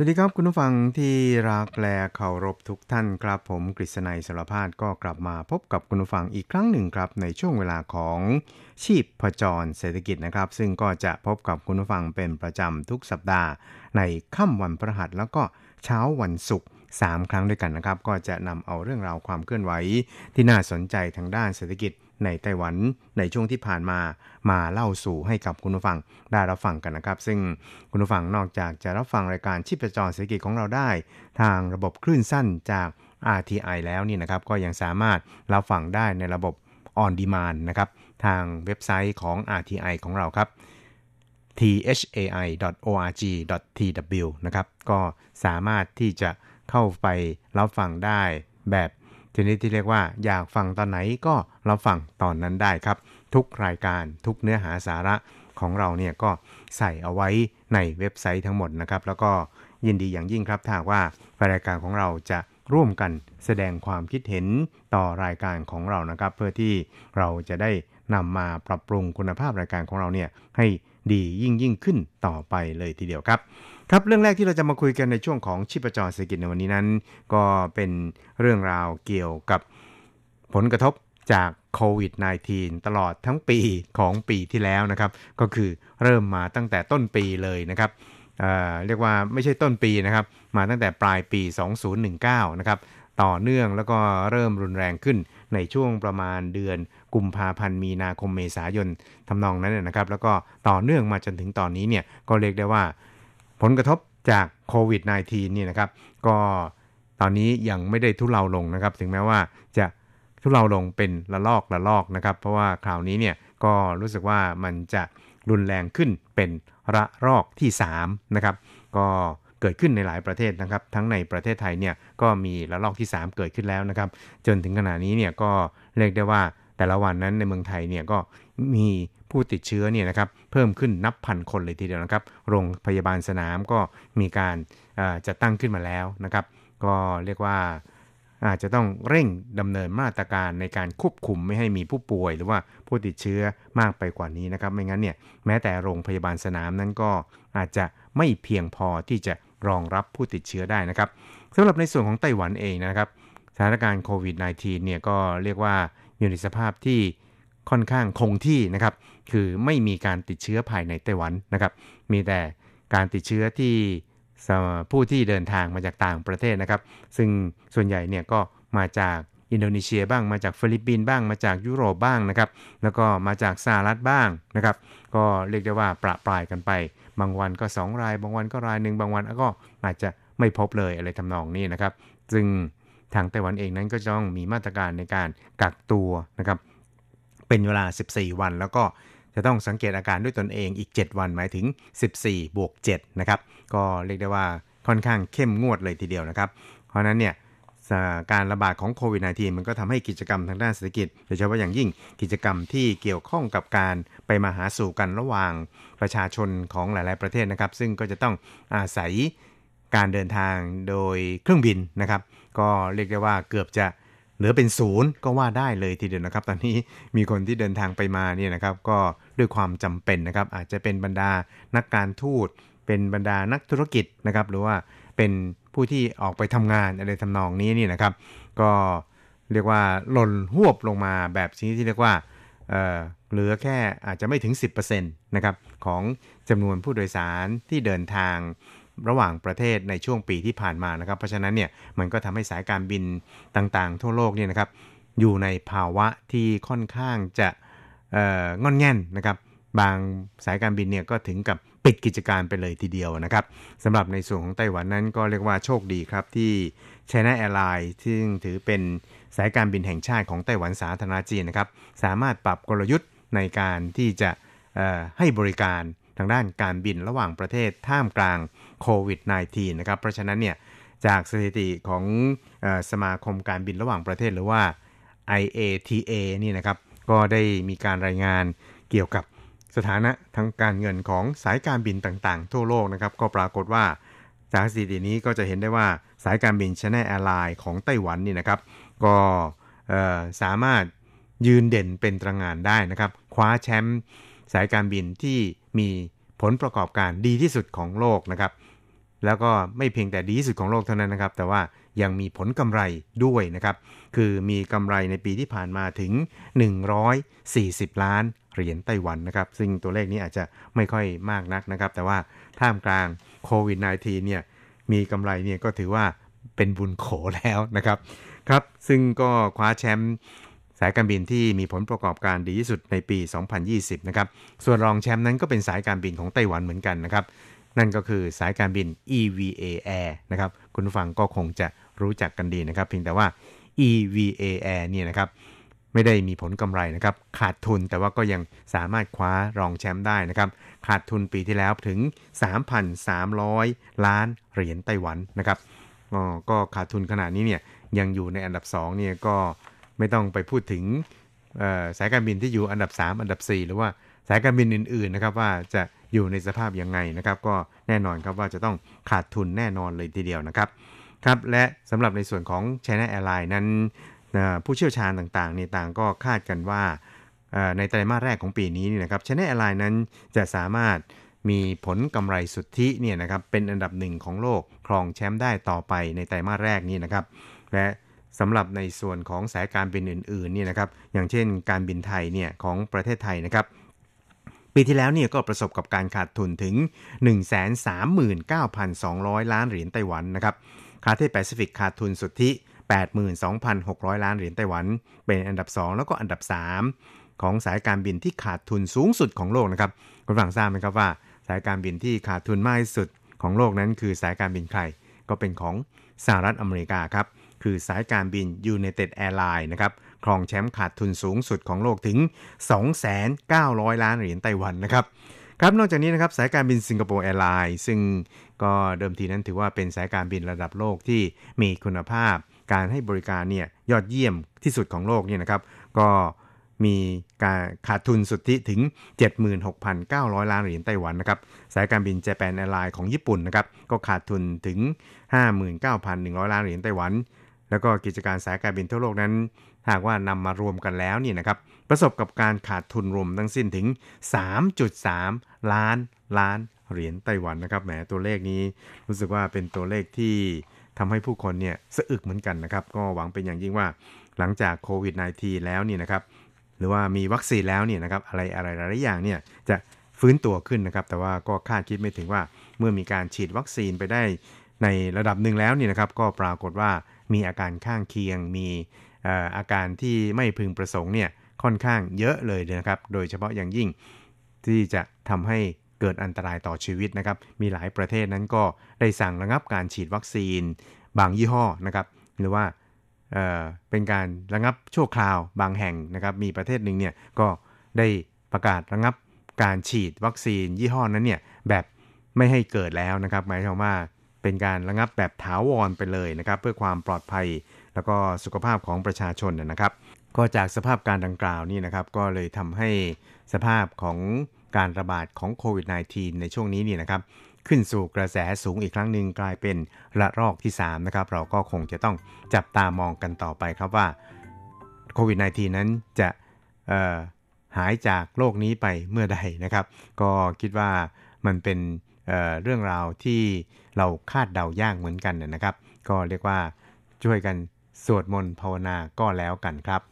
สวัสดีครับคุณผู้ฟังที่รักและเคารพทุกท่านครับ ผมกฤษณัยสารพาดก็กลับมาพบกับคุณผู้ฟังอีกครั้งหนึ่งครับ ในช่วงเวลาของชีพประจรเศรษฐกิจนะครับ ซึ่งก็จะพบกับคุณผู้ฟังเป็นประจำทุกสัปดาห์ ในค่ำวันพฤหัสแล้วก็เช้าวันศุกร์3 ครั้งด้วยกันนะครับ ก็จะนำเอาเรื่องราวความเคลื่อนไหวที่น่าสนใจทางด้านเศรษฐกิจ ในไต้หวันในช่วงที่ผ่านมามาเล่าสู่ให้กับคุณผู้ฟังได้รับฟังกันนะครับ ซึ่งคุณผู้ฟังนอกจากจะรับฟังรายการชีพจรเศรษฐกิจของเราได้ ทางระบบคลื่นสั้นจาก RTI แล้วนี่นะครับ ก็ยังสามารถรับฟังได้ในระบบ on demand นะครับทางเว็บไซต์ของ RTI ของเราครับ thai.org.tw นะครับ ก็สามารถที่จะเข้าไปรับฟังได้แบบ ชนิดที่เรียกว่าอยากฟังตอนไหนก็รับฟังตอนนั้นได้ครับ ทุกรายการทุกเนื้อหาสาระของเราเนี่ยก็ใส่เอาไว้ในเว็บไซต์ทั้งหมดนะครับ แล้วก็ยินดีอย่างยิ่งครับถ้าว่ารายการของเราจะร่วมกันแสดงความคิดเห็นต่อรายการของเรานะครับ เพื่อที่เราจะได้นำมาปรับปรุงคุณภาพรายการของเราเนี่ยให้ดียิ่งยิ่งขึ้นต่อไปเลยทีเดียวครับ ครับเรื่องแรกที่เราจะมาคุยกันในช่วงของชีพจรเศรษฐกิจในวันนี้นั้น ก็เป็นเรื่องราวเกี่ยวกับผลกระทบจากโควิด -19 ตลอดทั้งปีของปีที่แล้วนะครับ ก็คือเริ่มมาตั้งแต่ต้นปีเลยนะครับเเรียกว่าไม่ใช่ต้นปีนะครับ มาตั้งแต่ปลายปี 2019 นะครับ ต่อเนื่องแล้วก็เริ่มรุนแรงขึ้นในช่วงประมาณเดือนกุมภาพันธ์มีนาคมเมษายนทำนองนั้นนะครับ แล้วก็ต่อเนื่องมาจนถึงตอนนี้เนี่ยก็เรียกได้ว่า ผลกระทบจากโควิด -19 นี่นะครับ ก็ตอนนี้ยังไม่ได้ทุเลาลงนะครับ ถึงแม้ว่าจะทุเลาลงเป็นละลอกละลอกนะครับ เพราะว่าคราวนี้เนี่ยก็รู้สึกว่ามันจะรุนแรงขึ้นเป็นระลอกที่3นะครับ ก็เกิดขึ้นในหลายประเทศนะครับ ทั้งในประเทศไทยเนี่ยก็มีระลอกที่ 3 เกิดขึ้นแล้วนะครับ จนถึงขณะนี้เนี่ยก็เรียกได้ว่าแต่ละวันนั้นในเมืองไทยเนี่ยก็มี ผู้ติดเชื้อเนี่ยนะครับเพิ่มขึ้นนับพันคนเลยทีเดียวนะครับ โรงพยาบาลสนามก็มีการจัดตั้งขึ้นมาแล้วนะครับ ก็เรียกว่าอาจจะต้องเร่งดำเนินมาตรการในการควบคุมไม่ให้มีผู้ป่วย หรือว่าผู้ติดเชื้อมากไปกว่านี้นะครับ ไม่งั้นเนี่ยแม้แต่โรงพยาบาลสนามนั้นก็อาจจะไม่เพียงพอที่จะรองรับผู้ติดเชื้อได้นะครับสำหรับในส่วนของไต้หวันเองนะครับ สถานการณ์โควิด -19 เนี่ยก็เรียกว่าอยู่ในสภาพที่ ค่อนข้างคงที่นะครับ คือไม่มีการติดเชื้อภายในไต้หวันนะครับ มีแต่การติดเชื้อที่ผู้ที่เดินทางมาจากต่างประเทศนะครับ ซึ่งส่วนใหญ่เนี่ยก็มาจากอินโดนีเซียบ้างมาจากฟิลิปปินส์บ้างมาจากยุโรปบ้างนะครับ แล้วก็มาจากสหรัฐบ้างนะครับ ก็เรียกได้ว่าประปรายกันไป บางวันก็ 2 ราย บางวันก็รายหนึ่งบางวันก็อาจจะไม่พบเลยอะไรทำนองนี้นะครับ ซึ่งทางไต้หวันเองนั้นก็ต้องมีมาตรการในการกักตัวนะครับ เป็นเวลา 14 วัน แล้วก็จะต้องสังเกตอาการด้วยตนเองอีก 7 วันหมายถึง 14 บวก 7 นะครับ ก็เรียกได้ว่าค่อนข้างเข้มงวดเลยทีเดียวนะครับ เพราะนั้นเนี่ยการระบาดของโควิด -19 มันก็ทำให้กิจกรรมทางด้านเศรษฐกิจโดยเฉพาะอย่างยิ่งกิจกรรมที่เกี่ยวข้องกับการไปมาหาสู่กันระหว่างประชาชนของหลาย ๆ ประเทศนะครับ ซึ่งก็จะต้องอาศัยการเดินทางโดยเครื่องบินนะครับ ก็เรียกได้ว่าเกือบจะ เหลือเป็นศูนย์ก็ว่าได้เลยทีเดียวนะครับ ตอนนี้มีคนที่เดินทางไปมาเนี่ยนะครับ ก็ด้วยความจำเป็นนะครับ อาจจะเป็นบรรดานักการทูต เป็นบรรดานักธุรกิจนะครับ หรือว่าเป็นผู้ที่ออกไปทำงานอะไรทำนองนี้นี่นะครับ ก็เรียกว่าหล่นหวบลงมาแบบชนิดที่เรียกว่าเเหลือแค่อาจจะไม่ถึง 10%นะครับของจำนวนผู้โดยสารที่เดินทาง ระหว่างประเทศในช่วงปีที่ผ่านมานะครับ เพราะฉะนั้นเนี่ยมันก็ทำให้สายการบินต่างๆ ทั่วโลกเนี่ยนะครับอยู่ในภาวะที่ค่อนข้างจะงอนแง่นนะครับ บางสายการบินเนี่ยก็ถึงกับปิดกิจการไปเลยทีเดียวนะครับสำหรับในส่วนของไต้หวันนั้นก็เรียกว่าโชคดีครับที่ China Airlines ซึ่งถือเป็นสายการบินแห่งชาติของไต้หวันสาธารณจีนนะครับ สามารถปรับกลยุทธ์ในการที่จะให้บริการ ทางด้านการบินระหว่างประเทศท่ามกลางโควิด -19 นะครับ เพราะฉะนั้นเนี่ยจากสถิติของอสมาคมการบินระหว่างประเทศหรือว่า IATA นี่นะครับก็ได้มีการรายงานเกี่ยวกับสถานะทางการเงินของสายการบินต่างๆ ทั่วโลกนะครับ ก็ปรากฏว่าจากสถิตินี้ก็จะเห็นได้ว่าสายการบิน China Airlines ของไต้หวันนี่นะครับ ก็สามารถยืนเด่นเป็นตระหง่านได้นะครับ คว้าแชมป์สายการบินที่มีผลประกอบการดีที่สุดของโลกนะครับ แล้วก็ไม่เพียงแต่ดีที่สุดของโลกเท่านั้นนะครับ แต่ว่ายังมีผลกำไรด้วยนะครับ คือมีกำไรในปีที่ผ่านมาถึง 140 ล้านเหรียญไต้หวันนะครับ ซึ่งตัวเลขนี้อาจจะไม่ค่อยมากนักนะครับ แต่ว่าท่ามกลางโควิด -19 เนี่ย มีกำไรเนี่ยก็ถือว่าเป็นบุญโขแล้วนะครับ ครับ ซึ่งก็คว้าแชมป์ สายการบินที่มีผลประกอบการดีที่สุดในปี 2020 นะครับ ส่วนรองแชมป์นั้นก็เป็นสายการบินของไต้หวันเหมือนกันนะครับ นั่นก็คือสายการบิน EVA Air นะครับ คุณผู้ฟังก็คงจะรู้จักกันดีนะครับ เพียงแต่ว่า EVA Air เนี่ยนะครับไม่ได้มีผลกำไรนะครับ ขาดทุนแต่ว่าก็ยังสามารถคว้ารองแชมป์ได้นะครับ ขาดทุนปีที่แล้วถึง 3,300 ล้านเหรียญไต้หวันนะครับก็ขาดทุนขนาดนี้เนี่ยยังอยู่ในอันดับ2เนี่ยก็ ไม่ต้องไปพูดถึงสายการบินที่อยู่อันดับ 3 อันดับ 4 หรือว่าสายการบินอื่นๆนะครับว่าจะอยู่ในสภาพยังไงนะครับ ก็แน่นอนครับว่าจะต้องขาดทุนแน่นอนเลยทีเดียวนะครับครับและสำหรับในส่วนของ China Airline นั้นผู้เชี่ยวชาญต่างๆนี่ต่างก็คาดกันว่าในไตรมาสแรกของปีนี้นี่นะครับ China Airline นั้นจะสามารถมีผลกำไรสุทธิเนี่ยนะครับเป็นอันดับหนึ่งของโลกครองแชมป์ได้ต่อไปในไตรมาสแรกนี้นะครับ และ สำหรับในส่วนของสายการบินอื่นๆนี่นะครับอย่างเช่น การบินไทยเนี่ยของประเทศไทยนะครับปีที่แล้วเนี่ยก็ประสบกับการขาดทุนถึง 139,200 ล้านเหรียญไต้หวันนะครับคาเทแปซิฟิกขาดทุนสุทธิ 82,600 ล้านเหรียญไต้หวัน เป็นอันดับ 2 แล้วก็อันดับ 3 ของสายการบินที่ขาดทุนสูงสุดของโลกนะครับคุณฟังทราบไหมครับว่า สายการบินที่ขาดทุนมากที่สุดของโลกนั้นคือสายการบินใครก็เป็นของสหรัฐอเมริกาครับ คือสายการบิน United Airlines นะครับครองแชมป์ขาดทุนสูงสุดของโลกถึง 2,900 ล้านเหรียญไต้หวันนะครับครับนอกจากนี้นะครับสายการบิน Singapore Airlines ซึ่งก็เดิมทีนั้นถือว่าเป็นสายการบินระดับโลกที่มีคุณภาพ การให้บริการเนี่ยยอดเยี่ยมที่สุดของโลกเนี่ยนะครับ ก็มีการขาดทุนสุทธิถึง 76,900 ล้านเหรียญไต้หวันนะครับสายการบิน Japan Airlines ของญี่ปุ่นนะครับก็ขาดทุนถึง 59,100 ล้านเหรียญไต้หวัน แล้วก็กิจการสายการบินทั่วโลกนั้น หากว่านำมารวมกันแล้วนี่นะครับประสบกับการขาดทุนรวมทั้งสิ้นถึง 3.3 ล้านล้านเหรียญไต้หวันนะครับแหมตัวเลขนี้รู้สึกว่าเป็นตัวเลขที่ทำให้ผู้คนเนี่ยสะอึกเหมือนกันนะครับ ก็หวังเป็นอย่างยิ่งว่าหลังจากโควิด -19 แล้วนี่นะครับ หรือว่ามีวัคซีนแล้วเนี่ยนะครับอะไรอะไรหลายอย่างเนี่ยจะฟื้นตัวขึ้นนะครับ แต่ว่าก็คาดคิดไม่ถึงว่าเมื่อมีการฉีดวัคซีนไปได้ในระดับหนึ่งแล้วนี่นะครับ ก็ปรากฏว่า มีอาการข้างเคียง มีอาการที่ไม่พึงประสงค์เนี่ยค่อนข้างเยอะเลยนะครับ โดยเฉพาะอย่างยิ่งที่จะทำให้เกิดอันตรายต่อชีวิตนะครับ มีหลายประเทศนั้นก็ได้สั่งระงับการฉีดวัคซีน บางยี่ห้อนะครับ หรือว่าเเป็นการระงับชั่วคราวบางแห่งนะครับ มีประเทศหนึ่งเนี่ยก็ได้ประกาศระงับการฉีดวัคซีนยี่ห้อนั้นเนี่ยแบบไม่ให้เกิดแล้วนะครับ หมายความว่า เป็นการระงับแบบถาวรไปเลยนะครับเพื่อความปลอดภัย แล้วก็สุขภาพของประชาชนนะนะครับ ก็จากสภาพการดังกล่าวนี่นะครับก็เลยทำให้สภาพของการระบาดของโควิด -19 ในช่วงนี้นี่นะครับขึ้นสู่กระแสสูงอีกครั้งหนึ่งกลายเป็นระลอกที่3นะครับเราก็คงจะต้องจับตามองกันต่อไปครับว่าโควิด -19 นั้นจะหายจากโลกนี้ไปเมื่อใดนะครับ ก็คิดว่ามันเป็น เเรื่องราวที่เราคาดเดายากเหมือนกันนะครับ ก็เรียกว่าช่วยกันสวดมนต์ภาวนาก็แล้วกันครับ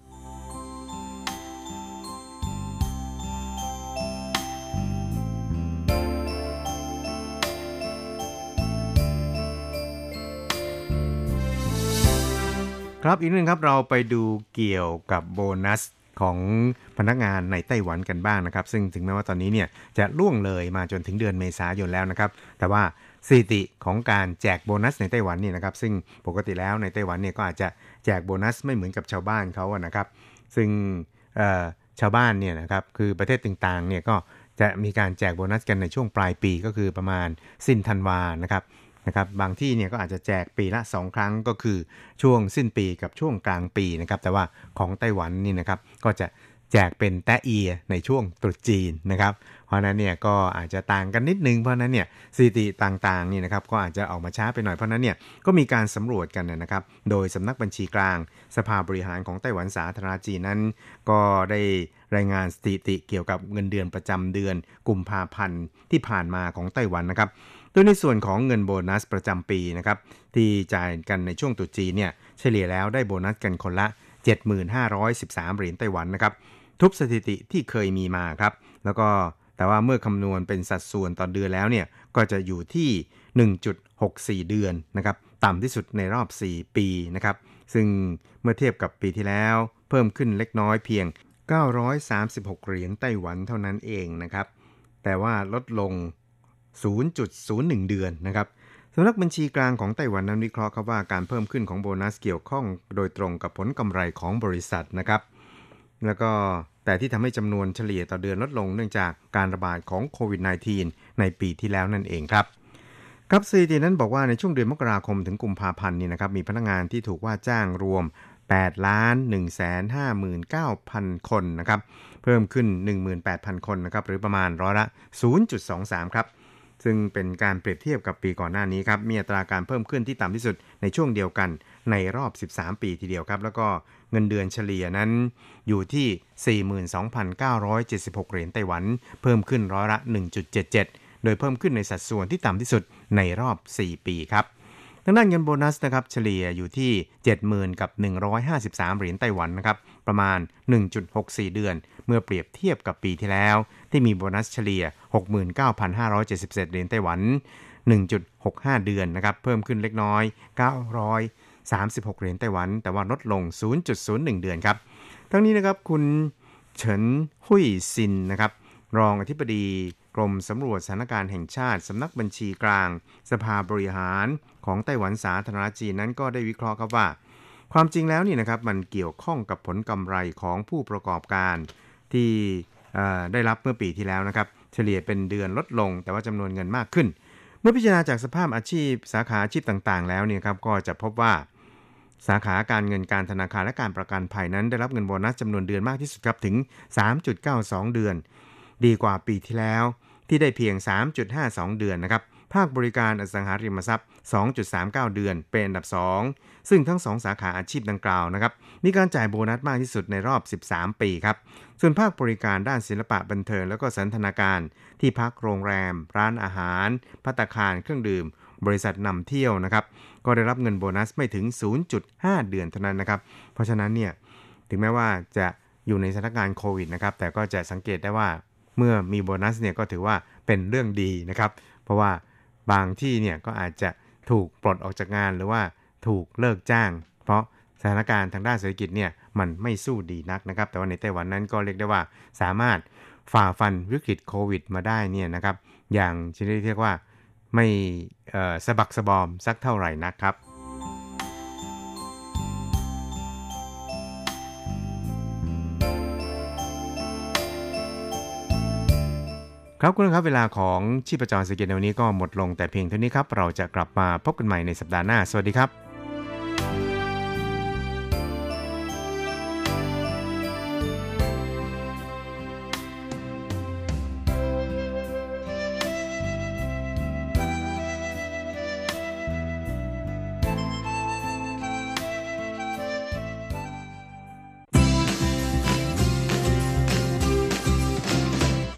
ครับอีกหนึ่งครับเราไปดูเกี่ยวกับโบนัส ของพนักงานในไต้หวันกันบ้างนะครับ ซึ่งถึงแม้ว่าตอนนี้เนี่ยจะล่วงเลยมาจนถึงเดือนเมษายนแล้วนะครับ แต่ว่าสถิติของการแจกโบนัสในไต้หวันเนี่ยนะครับ ซึ่งปกติแล้วในไต้หวันเนี่ยก็อาจจะแจกโบนัสไม่เหมือนกับชาวบ้านเขาอะนะครับ ซึ่งชาวบ้านเนี่ยนะครับคือประเทศต่างๆเนี่ยก็จะมีการแจกโบนัสกันในช่วงปลายปีก็คือประมาณสิ้นธันวานะครับ นะครับบางที่เนี่ยก็อาจจะแจกปีละ 2 ครั้งก็คือช่วงสิ้นปีกับช่วงกลางปีนะครับแต่ว่าของไต้หวันนี่นะครับก็จะแจกเป็นแตะเอียในช่วงตรุษจีนนะครับ เพราะนั้นเนี่ยก็อาจจะต่างกันนิดนึงเพราะนั้นเนี่ยสถิติต่างๆนี่นะครับก็อาจจะออกมาช้าไปหน่อยเพราะนั้นเนี่ยก็มีการสำรวจกันนะครับ โดยสำนักบัญชีกลาง สภาบริหารของไต้หวันสาธารณจีนนั้น ก็ได้รายงานสถิติเกี่ยวกับเงินเดือนประจำเดือนกุมภาพันธ์ที่ผ่านมาของไต้หวันนะครับ ดยในส่วนของเงินโบนัสประจำปีนะครับที่จ่ายกันในช่วงตุจีนเนี่ยเฉลี่ยแล้วได้โบนัสกันคนละ 7513 เหรียญไต้หวันนะครับทุบสถิติที่เคยมีมาครับแล้วก็แต่ว่าเมื่อคำนวณเป็นสัดส่วนต่อเดือนแล้วเนี่ยก็จะอยู่ที่ 1.64 เดือนนะครับต่ำที่สุดในรอบ 4 ปีนะครับซึ่งเมื่อเทียบกับปีที่แล้วเพิ่มขึ้นเล็กน้อยเพียง 936 เหรียญไต้หวันเท่านั้นเองนะครับแต่ว่าลดลง 0.01 เดือนนะครับสำนักบัญชีกลางของไต้หวันนั้นวิเคราะห์ครับว่าการเพิ่มขึ้นของโบนัสเกี่ยวข้องโดยตรงกับผลกำไรของบริษัทนะครับ แล้วก็แต่ที่ทำให้จำนวนเฉลี่ยต่อเดือนลดลงเนื่องจากการระบาดของโควิด -19 ในปีที่แล้วนั่นเองครับครับสถิตินั้นบอกว่าในช่วงเดือนมกราคมถึงกุมภาพันธ์นี่นะครับมีพนักงานที่ถูกว่าจ้างรวม8ล้าน1 5 9 0 0 0 คนนะครับ เพิ่มขึ้น 18,000 คนนะครับ หรือประมาณร้อยละ 0.23 ครับ ซึ่งเป็นการเปรียบเทียบกับปีก่อนหน้านี้ครับ มีอัตราการเพิ่มขึ้นที่ต่ำที่สุดในช่วงเดียวกันในรอบ 13 ปีทีเดียวครับ แล้วก็เงินเดือนเฉลี่ยนั้นอยู่ที่ 42,976 เหรียญไต้หวัน เพิ่มขึ้นร้อยละ 1.77 โดยเพิ่มขึ้นในสัดส่วนที่ต่ำที่สุดในรอบ 4 ปีครับทางด้านเงินโบนัสนะครับเฉลี่ยอยู่ที่ 70,000 กับ 153 เหรียญไต้หวันนะครับ ประมาณ 1.64 เดือน เมื่อเปรียบเทียบกับปีที่แล้ว ที่มีโบนัสเฉลี่ย 69,577เหรียญไต้หวัน 1.65 เดือนนะครับเพิ่มขึ้นเล็กน้อย 936 เหรียญไต้หวัน แต่ว่าลดลง 0.01 เดือนครับ ทั้งนี้นะครับคุณเฉินหุยซินนะครับรองอธิบดีกรมสำรวจสถานการณ์แห่งชาติ สำนักบัญชีกลาง สภาบริหารของไต้หวันสาธารณจีนนั้นก็ได้วิเคราะห์ครับว่า ความจริงแล้วนี่นะครับมันเกี่ยวข้องกับผลกำไรของผู้ประกอบการที่ได้รับเมื่อปีที่แล้วนะครับเฉลี่ยเป็นเดือนลดลง แต่ว่าจำนวนเงินมากขึ้น เมื่อพิจารณาจากสภาพอาชีพ สาขาอาชีพต่างๆ แล้วเนี่ยครับก็จะพบว่าสาขาการเงินการธนาคารและการประกันภัยนั้นได้รับเงินโบนัสจำนวนเดือนมากที่สุดครับถึง 3.92 เดือน ดีกว่าปีที่แล้วที่ได้เพียง 3.52 เดือนนะครับ ภาคบริการอสังหาริมทรัพย์ 2.39 เดือนเป็นอันดับ 2 ซึ่งทั้ง 2 สาขาอาชีพดังกล่าวนะครับมีการจ่ายโบนัสมากที่สุดในรอบ 13 ปีครับ ส่วนภาคบริการด้านศิลปะบันเทิงแล้วก็สันทนาการ ที่พักโรงแรม ร้านอาหารพัตคารเครื่องดื่ม บริษัทนำเที่ยวนะครับก็ได้รับเงินโบนัสไม่ถึง 0.5 เดือนเท่านั้นนะครับ เพราะฉะนั้นเนี่ยถึงแม้ว่าจะอยู่ในสถานการณ์โควิดนะครับแต่ก็จะสังเกตได้ว่าเมื่อมีโบนัสเนี่ยก็ถือว่าเป็นเรื่องดีนะครับ เพราะว่า บางที่เนี่ยก็อาจจะถูกปลดออกจากงานหรือว่าถูกเลิกจ้าง เพราะสถานการณ์ทางด้านเศรษฐกิจเนี่ยมันไม่สู้ดีนักนะครับ แต่ว่าในไต้หวันนั้นก็เรียกได้ว่าสามารถฝ่าฟันวิกฤตโควิดมาได้เนี่ยนะครับ อย่างชนิดที่เรียกว่าไม่สะบักสะบอมสักเท่าไหร่นะครับ ครับคุณครับเวลาของชีพจรสกิจในวันนี้ก็หมดลงแต่เพียงเท่านี้ครับ เราจะกลับมาพบกันใหม่ในสัปดาห์หน้า สวัสดีครับ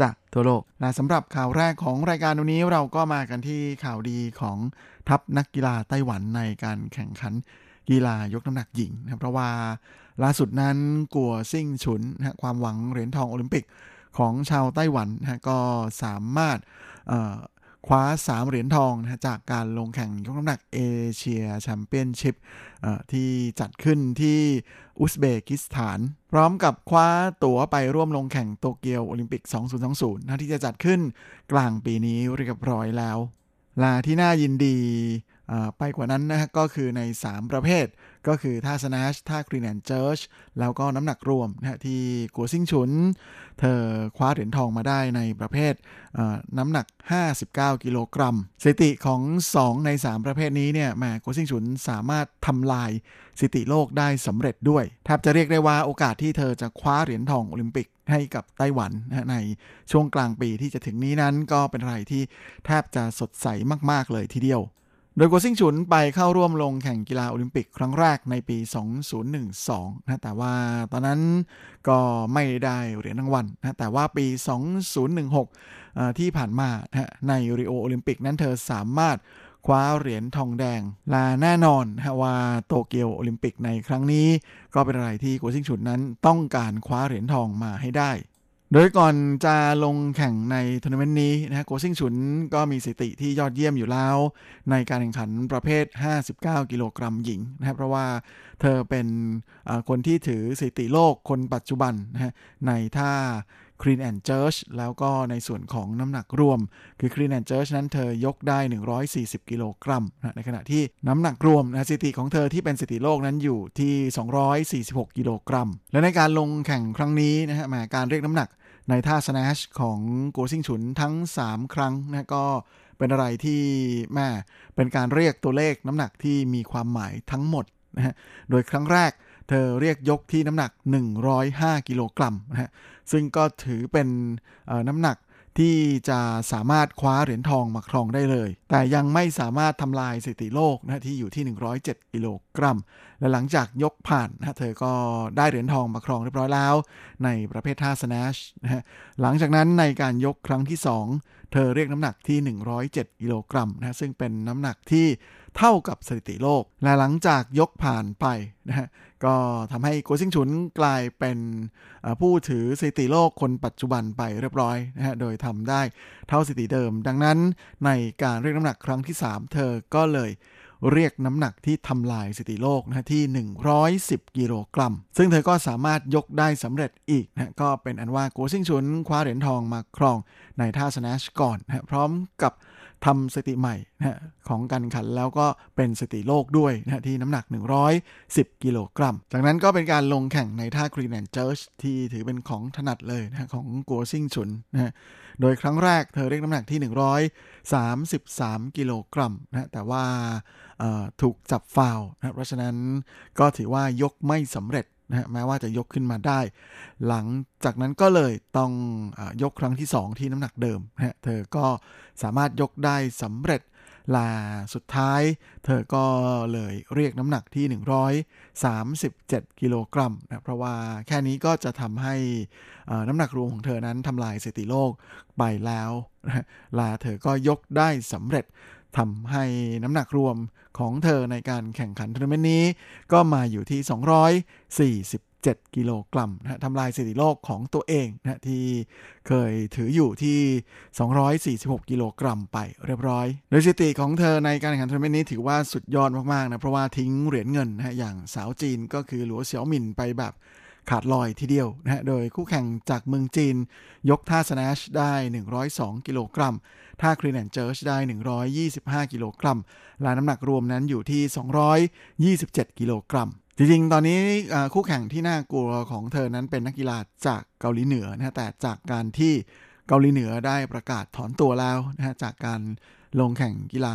จากทั่วโลกนะสำหรับข่าวแรกของรายการวันนี้เราก็มากันที่ข่าวดีของทัพนักกีฬาไต้หวันในการแข่งขันกีฬายกน้ำหนักหญิงนะเพราะว่าล่าสุดนั้นกัวซิงฉุนนะความหวังเหรียญทองโอลิมปิกของชาวไต้หวันนะก็สามารถ คว้า 3 เหรียญทองนะจากการลงแข่งยกน้ำหนักเอเชียแชมเปี้ยนชิพที่จัดขึ้นที่อุซเบกิสถาน พร้อมกับคว้าตั๋วไปร่วมลงแข่งโตเกียวโอลิมปิก 2020นะที่จะจัดขึ้นกลางปีนี้เรียบร้อยแล้ว และที่น่ายินดี ไปกว่านั้นนะก็คือใน 3 ประเภท ก็คือท่า snatch ท่า clean and jerk แล้วก็น้ำหนักรวมนะที่กัวซิงฉุน เธอคว้าเหรียญทองมาได้ในประเภทน้ำหนัก 59 กิโลกรัมสถิติของ 2 ใน 3 ประเภทนี้เนี่ยแหมกัวซิงฉุนสามารถทำลายสถิติโลกได้สำเร็จด้วยแทบจะเรียกได้ว่าโอกาสที่เธอจะคว้าเหรียญทองโอลิมปิกให้กับไต้หวันในช่วงกลางปีที่จะถึงนี้นั้นก็เป็นอะไรที่แทบจะสดใสมาก ๆ เลยทีเดียว ดยกัวซิงฉุนไปเข้าร่วมลงแข่งกีฬาโอลิมปิกครั้งแรกในปี 2012 นะ แต่ว่าตอนนั้นก็ไม่ได้เหรียญรางวัลนะ แต่ว่าปี 2016 ที่ผ่านมานะในริโอโอลิมปิกนั้นเธอสามารถคว้าเหรียญทองแดงและแน่นอนนะว่าโตเกียวโอลิมปิกในครั้งนี้ ก็เป็นอะไรที่กัวซิงฉุนนั้นต้องการคว้าเหรียญทองมาให้ได้ โดยก่อนจะลงแข่งในทัวร์นาเมนต์นี้นะกัวซิงฉุนก็มีสถิติที่ยอดเยี่ยมอยู่แล้ว ในการแข่งขันประเภท 59 กิโลกรัมหญิงนะครับเพราะว่าเธอเป็นคนที่ถือสถิติโลกคนปัจจุบันนะฮะในท่า Clean and Jerk แล้วก็ในส่วนของน้ำหนักรวม คือ Clean and Jerk นั้นเธอยกได้ 140 กิโลกรัมนะในขณะที่น้ำหนักรวมนะสถิติของเธอที่เป็นสถิติโลกนั้นอยู่ที่ 246 กิโลกรัม และในการลงแข่งครั้งนี้นะฮะมาการเรียกน้ำหนัก ในท่าสแนชของโกซิงฉุนทั้ง 3 ครั้งนะก็เป็นอะไรที่แม่เป็นการเรียกตัวเลขน้ำหนักที่มีความหมายทั้งหมดนะฮะโดยครั้งแรกเธอเรียกยกที่น้ำหนัก 105 กิโลกรัมนะฮะซึ่งก็ถือเป็นน้ำหนัก ที่จะสามารถคว้าเหรียญทองมาครองได้เลย แต่ยังไม่สามารถทำลายสถิติโลกนะที่อยู่ที่ 107 กิโลกรัม และหลังจากยกผ่านนะเธอก็ได้เหรียญทองมาครองเรียบร้อยแล้ว ในประเภทท่าสแนชนะฮะหลังจากนั้นในการยกครั้งที่ 2 เธอเรียกน้ำหนักที่ 107 กิโลกรัมนะซึ่งเป็นน้ำหนักที่เท่ากับสถิติโลก และหลังจากยกผ่านไปนะฮะ ก็ทำให้โกซิงฉุนกลายเป็นผู้ถือสถิติโลกคนปัจจุบันไปเรียบร้อยนะฮะ โดยทำได้เท่าสถิติเดิม ดังนั้นในการเรียกน้ำหนักครั้งที่ 3 เธอก็เลยเรียกน้ำหนักที่ทำลายสถิติโลกนะที่ 110 กิโลกรัม ซึ่งเธอก็สามารถยกได้สำเร็จอีกนะก็เป็นอันว่าโกซิงฉุนคว้าเหรียญทองมาครองในท่าสแนชก่อนนะพร้อมกับ ทำสถิติใหม่นะของการแข่งขันแล้วก็เป็นสถิติโลกด้วยนะที่น้ำหนัก 110 กิโลกรัม จากนั้นก็เป็นการลงแข่งในท่า clean and jerk ที่ถือเป็นของถนัดเลยนะของกัวซิงฉุนนะโดยครั้งแรกเธอเรียกน้ำหนักที่ 133 กิโลกรัมนะแต่ว่าถูกจับฟาวล์นะเพราะฉะนั้นก็ถือว่ายกไม่สำเร็จ นะฮะแม้ว่าจะยกขึ้นมาได้ หลังจากนั้นก็เลยต้องยกครั้งที่ 2 ที่น้ำหนักเดิมนะฮะเธอก็สามารถยกได้สำเร็จและสุดท้าย เธอก็เลยเรียกน้ำหนักที่ 137 กิโลกรัมนะเพราะว่าแค่นี้ก็จะทำให้น้ำหนักรวมของเธอนั้นทำลายสถิติโลกไปแล้วนะและเธอก็ยกได้สำเร็จ ทำให้น้ำหนักรวมของเธอในการแข่งขันทัวร์นาเมนต์นี้ ก็มาอยู่ที่ 247 กิโลกรัมนะทำลายสถิติโลกของตัวเองนะที่เคยถืออยู่ที่ 246 กิโลกรัมไปเรียบร้อย โดยสถิติของเธอในการแข่งขันทัวร์นาเมนต์นี้ถือว่าสุดยอดมากๆนะเพราะว่าทิ้งเหรียญเงินนะอย่างสาวจีนก็คือหลัวเสี่ยวหมินไปแบบ ขาดลอยทีเดียวนะฮะ โดยคู่แข่งจากเมืองจีน ยกท่า snatch ได้ 102 กิโลกรัม ท่า clean and jerk ได้ 125 กิโลกรัม และน้ำหนักรวมนั้นอยู่ที่ 227 กิโลกรัมจริงๆ ตอนนี้คู่แข่งที่น่ากลัวของเธอนั้นเป็นนักกีฬาจากเกาหลีเหนือนะแต่จากการที่เกาหลีเหนือได้ประกาศถอนตัวแล้วนะฮะจากการลงแข่งกีฬา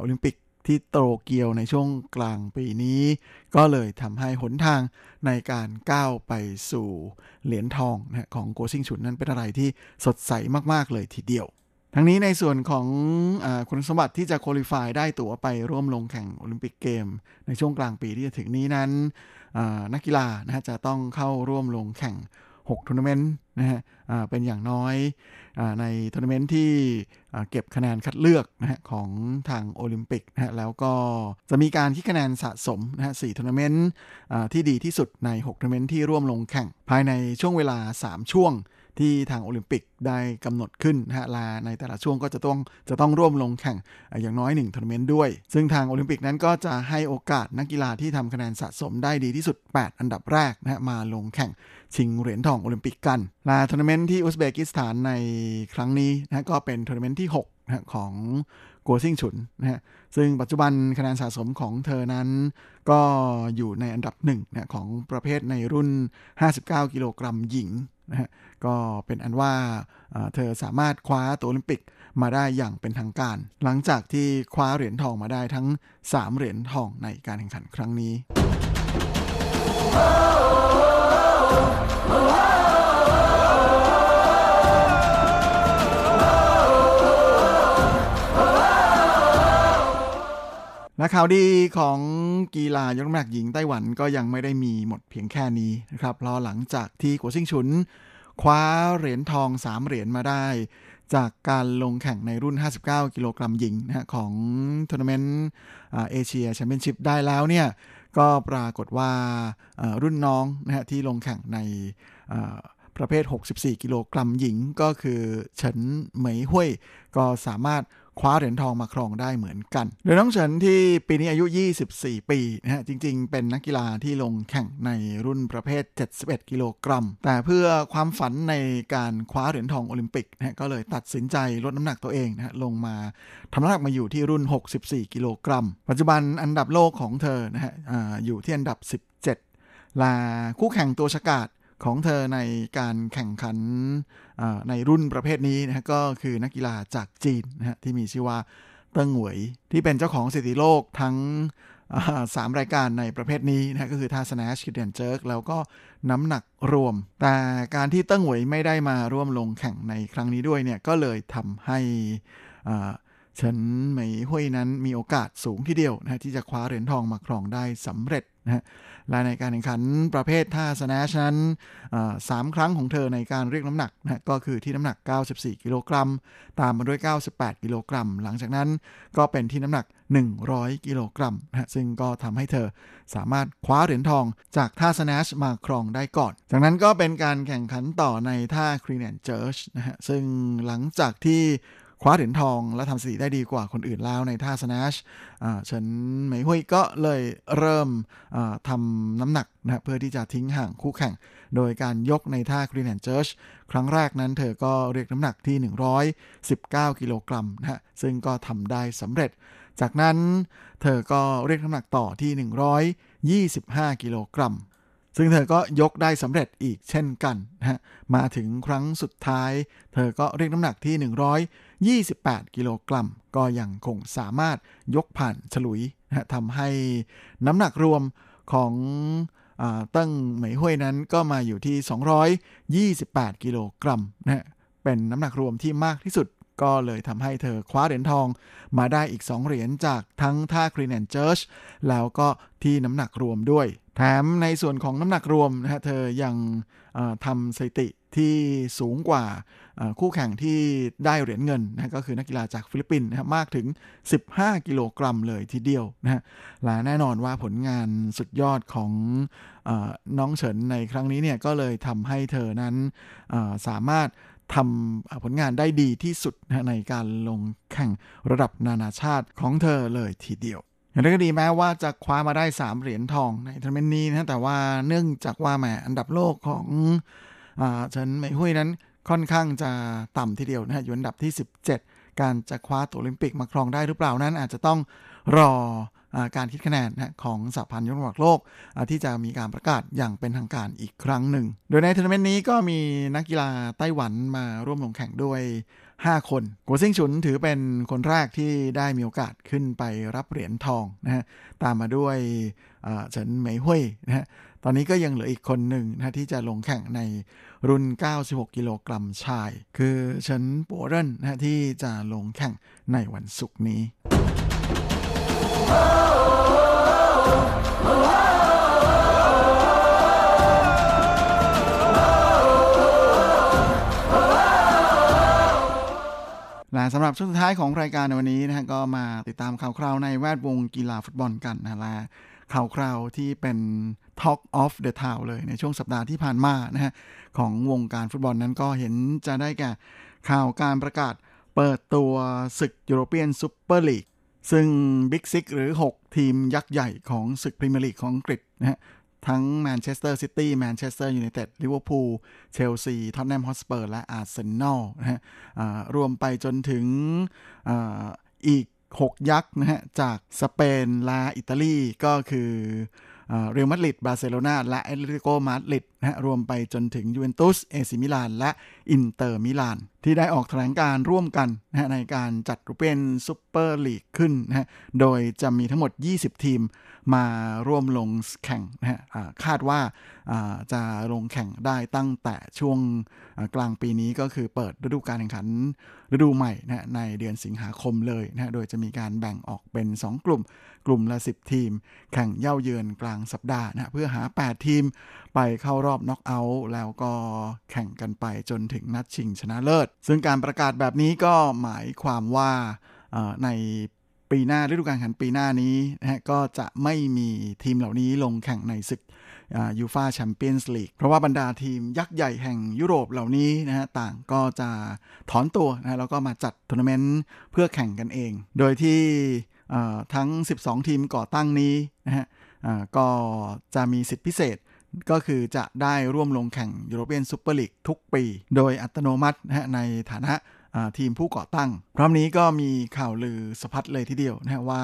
โอลิมปิก ที่โตเกียวในช่วงกลางปีนี้ ก็เลยทำให้หนทางในการก้าวไปสู่เหรียญทองนะของโกซิงฉุนนั้นเป็นอะไรที่สดใสมากๆเลยทีเดียว ทั้งนี้ในส่วนของคุณสมบัติที่จะ qualify ได้ตั๋วไปร่วมลงแข่งโอลิมปิกเกม ในช่วงกลางปีที่จะถึงนี้นั้นนักกีฬานะจะต้องเข้าร่วมลงแข่ง 6ทัวร์นาเมนต์นะฮะเป็นอย่างน้อยในทัวร์นาเมนต์ที่เก็บคะแนนคัดเลือกนะฮะของทางโอลิมปิกนะฮะแล้วก็จะมีการคิดคะแนนสะสมนะฮะสี่ทัวร์นาเมนต์ที่ดีที่สุดใน 6ทัวร์นาเมนต์ที่ร่วมลงแข่งภายในช่วงเวลา 3 ช่วง ที่ทางโอลิมปิกได้กำหนดขึ้นนะฮะและในแต่ละช่วงก็จะต้องจะต้องร่วมลงแข่งอย่างน้อย1ทัวร์นาเมนต์ด้วย ซึ่งทางโอลิมปิกนั้นก็จะให้โอกาสนักกีฬาที่ทำคะแนนสะสมได้ดีที่สุด 8 อันดับแรกนะฮะมาลงแข่งชิงเหรียญทองโอลิมปิกกันและทัวร์นาเมนต์ที่อุซเบกิสถานในครั้งนี้นะก็เป็นทัวร์นาเมนต์ที่6นะของกัวซิงฉุนนะฮะซึ่งปัจจุบันคะแนนสะสมของเธอนั้น ก็อยู่ในอันดับหนึ่งนะของประเภทในรุ่น 59 กิโลกรัมหญิงนะฮะก็เป็นอันว่าเธอสามารถคว้าตัวโอลิมปิกมาได้อย่างเป็นทางการ หลังจากที่คว้าเหรียญทองมาได้ทั้ง 3 เหรียญทองในการแข่งขันครั้งนี้ และข่าวดีของกีฬายกน้ำหนักหญิงไต้หวันก็ยังไม่ได้มีหมดเพียงแค่นี้นะครับเพราะหลังจากที่กัวซิงฉุน คว้าเหรียญทอง 3 เหรียญมาได้ จากการลงแข่งในรุ่น 59 กิโลกรัมหญิงนะของทัวร์นาเมนต์เอเชียแชมเปี้ยนชิพได้แล้วเนี่ยก็ปรากฏว่ารุ่นน้องนะฮะที่ลงแข่งในประเภท 64 กิโลกรัมหญิง ก็คือเฉินเหมยห้วย ก็สามารถ คว้าเหรียญทองมาครองได้เหมือนกัน โดยน้องเฉินที่ปีนี้อายุ 24 ปีนะฮะจริงๆ เป็นนักกีฬาที่ลงแข่งในรุ่นประเภท 71 กิโลกรัม แต่เพื่อความฝันในการคว้าเหรียญทองโอลิมปิกนะฮะก็เลยตัดสินใจลดน้ำหนักตัวเองนะฮะลงมาทำน้ำหนักมาอยู่ที่รุ่น 64 กิโลกรัม ปัจจุบันอันดับโลกของเธอนะฮะออยู่ที่อันดับ 17 ลาคู่แข่งตัวฉกาด ของเธอในการแข่งขันในรุ่นประเภทนี้นะก็คือนักกีฬาจากจีนนะฮะที่มีชื่อว่าเติ้งหวย ที่เป็นเจ้าของสถิติโลกทั้งสามรายการในประเภทนี้นะก็คือท่า snatch clean and jerk แล้วก็น้ำหนักรวม แต่การที่เติ้งหวยไม่ได้มาร่วมลงแข่งในครั้งนี้ด้วยเนี่ยก็เลยทำให้เฉินเหมยห้วยนั้นมีโอกาสสูงทีเดียวนะที่จะคว้าเหรียญทองมาครองได้สำเร็จ นะฮะและในการแข่งขันประเภทท่าสแนชนั้นสามครั้งของเธอในการเรียกน้ำหนักนะก็คือที่น้ำหนัก 94 กิโลกรัม ตามมาด้วย 98 กิโลกรัม หลังจากนั้นก็เป็นที่น้ำหนัก 100 กิโลกรัมนะซึ่งก็ทำให้เธอสามารถคว้าเหรียญทองจากท่าสแนชมาครองได้ก่อน จากนั้นก็เป็นการแข่งขันต่อในท่าครีเนนเจิร์ชนะฮะซึ่งหลังจากที่ คว้าเหรียญทองและทำสถิติได้ดีกว่าคนอื่นแล้วในท่าสแนชเฉินเหมยหุยก็เลยเริ่มทำน้ำหนักนะเพื่อที่จะทิ้งห่างคู่แข่ง โดยการยกในท่า clean and jerk ครั้งแรกนั้นเธอก็เรียกน้ำหนักที่ 119 กิโลกรัมนะฮะซึ่งก็ทำได้สำเร็จ จากนั้นเธอก็เรียกน้ำหนักต่อที่ 125 กิโลกรัมซึ่งเธอก็ยกได้สำเร็จอีกเช่นกันนะฮะ มาถึงครั้งสุดท้าย เธอก็เรียกน้ำหนักที่ 28 กิโลกรัม ก็ยังคงสามารถยกผ่านฉลุยนะทำให้น้ำหนักรวมของอติ้งเหมยห้วยนั้นก็มาอยู่ที่ 228 กิโลกรัมนะฮะเป็นน้ำหนักรวมที่มากที่สุด ก็เลยทำให้เธอคว้าเหรียญทองมาได้อีก 2 เหรียญจากทั้งท่าครีนแอนเจิร์ชแล้วก็ที่น้ำหนักรวมด้วย แถมในส่วนของน้ำหนักรวมนะฮะเธอยังทำสถิติที่สูงกว่า คู่แข่งที่ได้เหรียญเงินนะก็คือนักกีฬาจากฟิลิปปินส์นะมากถึง 15 กิโลกรัมเลยทีเดียวนะฮะและแน่นอนว่าผลงานสุดยอดของอน้องเฉินในครั้งนี้เนี่ยก็เลยทำให้เธอนั้นสามารถทำผลงานได้ดีที่สุดนะในการลงแข่งระดับนานาชาติของเธอเลยทีเดียวอย่างไรก็ดีแม้ว่าจะคว้ามาได้ 3 เหรียญทองในทัวร์นาเมนต์นี้นะแต่ว่าเนื่องจากว่าแหมอันดับโลกของอเฉินเหมยหุยนั้น ค่อนข้างจะต่ำทีเดียวนะฮะอยู่อันดับที่ 17 การจะคว้าตั๋วโอลิมปิกมาครองได้หรือเปล่านั้น อาจจะต้องรอการคิดคะแนนนะของสหพันธ์ยกน้ำหนักโลก ที่จะมีการประกาศอย่างเป็นทางการอีกครั้งหนึ่ง โดยในทัวร์นาเมนต์นี้ก็มีนักกีฬาไต้หวันมาร่วมลงแข่งด้วย 5 คนกัวซิงฉุนถือเป็นคนแรกที่ได้มีโอกาสขึ้นไปรับเหรียญทองนะฮะตามมาด้วยเฉินเหมยหุยนะฮะ ตอนนี้ก็ยังเหลืออีกคนหนึ่งนะที่จะลงแข่งในรุ่น 96 กิโลกรัมชาย คือเฉินปัวเรินนะที่จะลงแข่งในวันศุกร์นี้ และสำหรับช่วงสุดท้ายของรายการในวันนี้นะฮะก็มาติดตามข่าวคราวในแวดวงกีฬาฟุตบอลกันนะและข่าว คราวที่เป็น Talk of the Town เลยในช่วงสัปดาห์ที่ผ่านมานะฮะของวงการฟุตบอลนั้นก็เห็นจะได้แก่ข่าวการประกาศเปิดตัวศึกยูโรเปียนซูเปอร์ลีกซึ่ง Big Six หรือ 6 ทีมยักษ์ใหญ่ของศึกพรีเมียร์ลีกของอังกฤษนะฮะทั้งแมนเชสเตอร์ซิตี้แมนเชสเตอร์ยูไนเต็ดลิเวอร์พูลเชลซีท็อตแนมฮอสเปอร์และอาร์เซนอลนะฮะรวมไปจนถึงออีก 6 ยักษ์นะฮะจากสเปนและอิตาลีก็คือเรอัลมาดริดบาร์เซโลนาและแอตเลติโกมาดริด นะฮะรวมไปจนถึงยูเวนตุสเอซีมิลานและอินเตอร์มิลานที่ได้ออกแถลงการณ์ร่วมกันนะฮะในการจัดเป็นซูเปอร์ลีกขึ้นนะฮะโดยจะมีทั้งหมด 20 ทีมมาร่วมลงแข่งนะฮะคาดว่าจะลงแข่งได้ตั้งแต่ช่วงกลางปีนี้ก็คือเปิดฤดูการแข่งขันฤดูใหม่นะในเดือนสิงหาคมเลยนะโดยจะมีการแบ่งออกเป็น 2 กลุ่ม กลุ่มละ 10 ทีม แข่งเย่าเยือนกลางสัปดาห์นะเพื่อหา 8 ทีม ไปเข้ารอบน็อกเอาท์แล้วก็แข่งกันไปจนถึงนัดชิงชนะเลิศ ซึ่งการประกาศแบบนี้ก็หมายความว่าในปีหน้าฤดูกาลแข่งปีหน้านี้นะฮะก็จะไม่มีทีมเหล่านี้ลงแข่งในศึกยูฟาแชมเปี้ยนส์ลีกเพราะว่าบรรดาทีมยักษ์ใหญ่แห่งยุโรปเหล่านี้นะฮะต่างก็จะถอนตัวนะแล้วก็มาจัดทัวร์นาเมนต์เพื่อแข่งกันเอง โดยที่ทั้ง 12 ทีมก่อตั้งนี้นะฮะก็จะมีสิทธิพิเศษ ก็คือจะได้ร่วมลงแข่งยูโรเปียนซูเปอร์ลีกทุกปี โดยอัตโนมัตินะฮะในฐานะทีมผู้ก่อตั้ง พร้อมนี้ก็มีข่าวลือสะพัดเลยทีเดียวนะว่า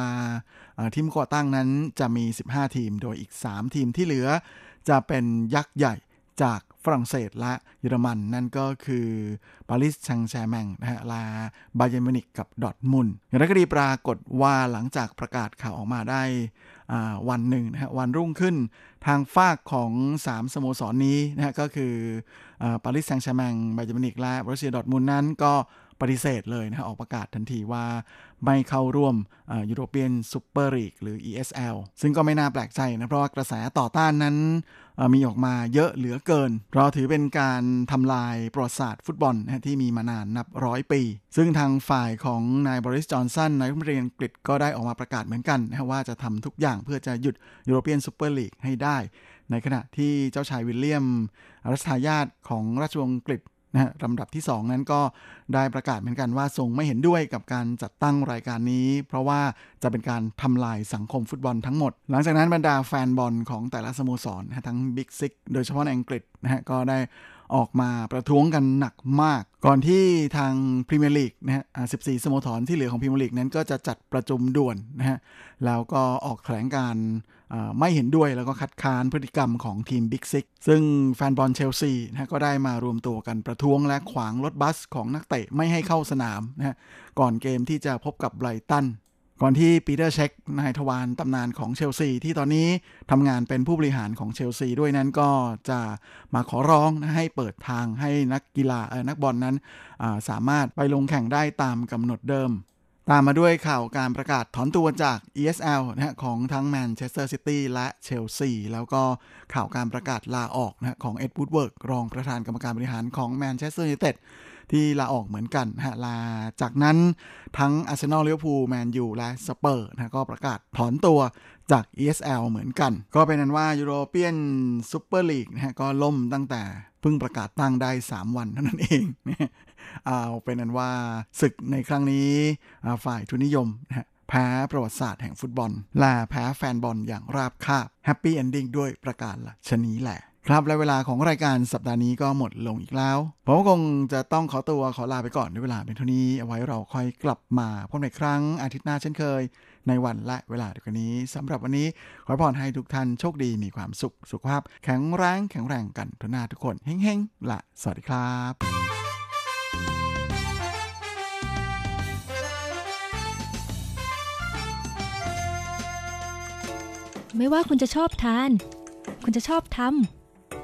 ทีมก่อตั้งนั้นจะมี 15 ทีม โดยอีก 3 ทีมที่เหลือ จะเป็นยักษ์ใหญ่จากฝรั่งเศสและเยอรมัน นั่นก็คือปารีสแซงต์แชร์แมงนะฮะลาบาเยนมินิกกับดอทมุนอย่างไรก็ดีปรากฏว่าหลังจากประกาศข่าวออกมาได้ วันหนึ่งนะฮะวันรุ่งขึ้นทางฟากของ 3 สโมสรนนี้นะฮะก็คือปารีสแซงต์แชร์กแมงไบเอิร์นมิวนิกและโบรุสเซียดอร์ทมุนด์นั้นก็ปฏิเสธเลยนะออกประกาศทันทีว่าไม่เข้าร่วมยูโรเปียนซูเปอร์ลีกหรือ ESL ซึ่งก็ไม่น่าแปลกใจนะ เพราะว่ากระแสต่อต้านนั้น มีออกมาเยอะเหลือเกิน เพราะถือเป็นการทำลายประวัติศาสตร์ฟุตบอลนะที่มีมานานนับร้อยปี ซึ่งทางฝ่ายของนายบอริสจอห์นสันนายรัฐมนตรีอังกฤษก็ได้ออกมาประกาศเหมือนกันนะว่าจะทำทุกอย่างเพื่อจะหยุดยูโรเปียนซูเปอร์ลีกให้ได้ ในขณะที่เจ้าชายวิลเลียมรัชทายาทของราชวงศ์อังกฤษ นะลำดับที่ 2 นั้นก็ได้ประกาศเหมือนกันว่าทรงไม่เห็นด้วยกับการจัดตั้งรายการนี้ เพราะว่าจะเป็นการทำลายสังคมฟุตบอลทั้งหมด หลังจากนั้นบรรดาแฟนบอลของแต่ละสโมสรทั้ง Big Six โดยเฉพาะในอังกฤษนะฮะก็ได้ ออกมาประท้วงกันหนักมาก ก่อนที่ทางพรีเมียร์ลีกนะฮะ14 สโมสรที่เหลือของพรีเมียร์ลีกนั้นก็จะจัดประชุมด่วนนะฮะ แล้วก็ออกแถลงการณ์ไม่เห็นด้วยแล้วก็คัดค้านพฤติกรรมของทีม Big Six ซึ่งแฟนบอลเชลซีนะก็ได้มารวมตัวกันประท้วงและขวางรถบัสของนักเตะไม่ให้เข้าสนามนะฮะก่อนเกมที่จะพบกับไบรตัน ก่อนที่ปีเตอร์เช็กนายทวารตำนานของเชลซี ที่ตอนนี้ทำงานเป็นผู้บริหารของเชลซีด้วยนั้นก็จะมาขอร้องนะให้เปิดทางให้นักกีฬาเออนักบอลนั้นสามารถไปลงแข่งได้ตามกำหนดเดิม ตามมาด้วยข่าวการประกาศถอนตัวจาก ESL นะฮะของทั้งแมนเชสเตอร์ซิตี้และเชลซีแล้วก็ข่าวการประกาศลาออกนะของเอ็ดวูดเวิร์ดรองประธานกรรมการบริหารของแมนเชสเตอร์ยูไนเต็ด ที่ลาออกเหมือนกันฮะหลังจากนั้นทั้งอาร์เซนอลลิเวอร์พูลแมนยูและสเปอร์สนะก็ประกาศถอนตัวจาก ESL เหมือนกัน ก็เป็นอันว่ายูโรเปียนซูเปอร์ลีกนะฮะก็ล่มตั้งแต่เพิ่งประกาศตั้งได้ 3 วันเท่านั้นเองเอาเป็นอันว่าศึกในครั้งนี้ฝ่ายทุนนิยมนะแพ้ประวัติศาสตร์แห่งฟุตบอล และแพ้แฟนบอลอย่างราบคาบ happy ending ด้วยประการละฉะนี้แหละ ครับและเวลาของรายการสัปดาห์นี้ก็หมดลงอีกแล้ว ผมคงจะต้องขอตัวขอลาไปก่อนด้วยเวลาเพียงเท่านี้ เอาไว้เราค่อยกลับมาพบในครั้งอาทิตย์หน้าเช่นเคย ในวันและเวลาเดียวกันนี้สำหรับวันนี้ขอพรให้ทุกท่านโชคดีมีความสุขสุขภาพ แข็งแรงแข็งแรงกันทุกท่านทุกคนเฮ้งๆละสวัสดีครับไม่ว่าคุณจะชอบทาน คุณจะชอบทำ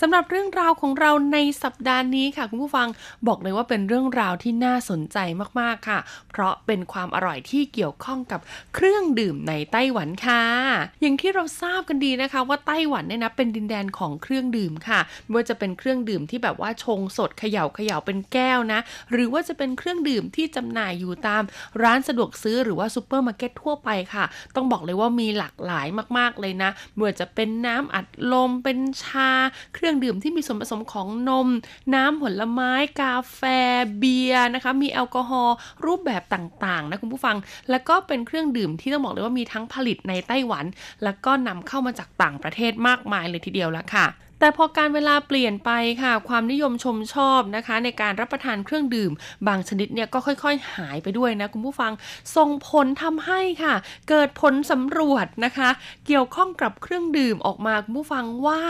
สำหรับเรื่องราวของเราในสัปดาห์นี้ค่ะ คุณผู้ฟังบอกเลยว่าเป็นเรื่องราวที่น่าสนใจมากๆค่ะ เพราะเป็นความอร่อยที่เกี่ยวข้องกับเครื่องดื่มในไต้หวันค่ะ อย่างที่เราทราบกันดีนะคะ ว่าไต้หวันเนี่ยนะเป็นดินแดนของเครื่องดื่มค่ะไม่ว่าจะเป็นเครื่องดื่มที่แบบว่าชงสดเขย่าเขย่าเป็นแก้วนะ หรือว่าจะเป็นเครื่องดื่มที่จำหน่ายอยู่ตามร้านสะดวกซื้อหรือว่าซูเปอร์มาร์เก็ตทั่วไปค่ะ ต้องบอกเลยว่ามีหลากหลายมาก ๆเลยนะไม่ว่าจะเป็นน้ำอัดลมเป็นชาเครื่องรื่องดื่มที่มีส่วนผสมของนม น้ำผลไม้กาแฟเบียร์นะคะมีแอลกอฮอล์รูปแบบต่างๆนะคุณผู้ฟัง แล้วก็เป็นเครื่องดื่มที่ต้องบอกเลยว่ามีทั้งผลิตในไต้หวัน แล้วก็นำเข้ามาจากต่างประเทศมากมายเลยทีเดียวละค่ะ แต่พอการเวลาเปลี่ยนไปค่ะ ความนิยมชมชอบนะคะ ในการรับประทานเครื่องดื่ม บางชนิดเนี่ยก็ค่อยๆ หายไปด้วยนะคุณผู้ฟังส่งผลทำให้ค่ะ เกิดผลสำรวจนะคะ เกี่ยวข้องกับเครื่องดื่มออกมาคุณผู้ฟังว่า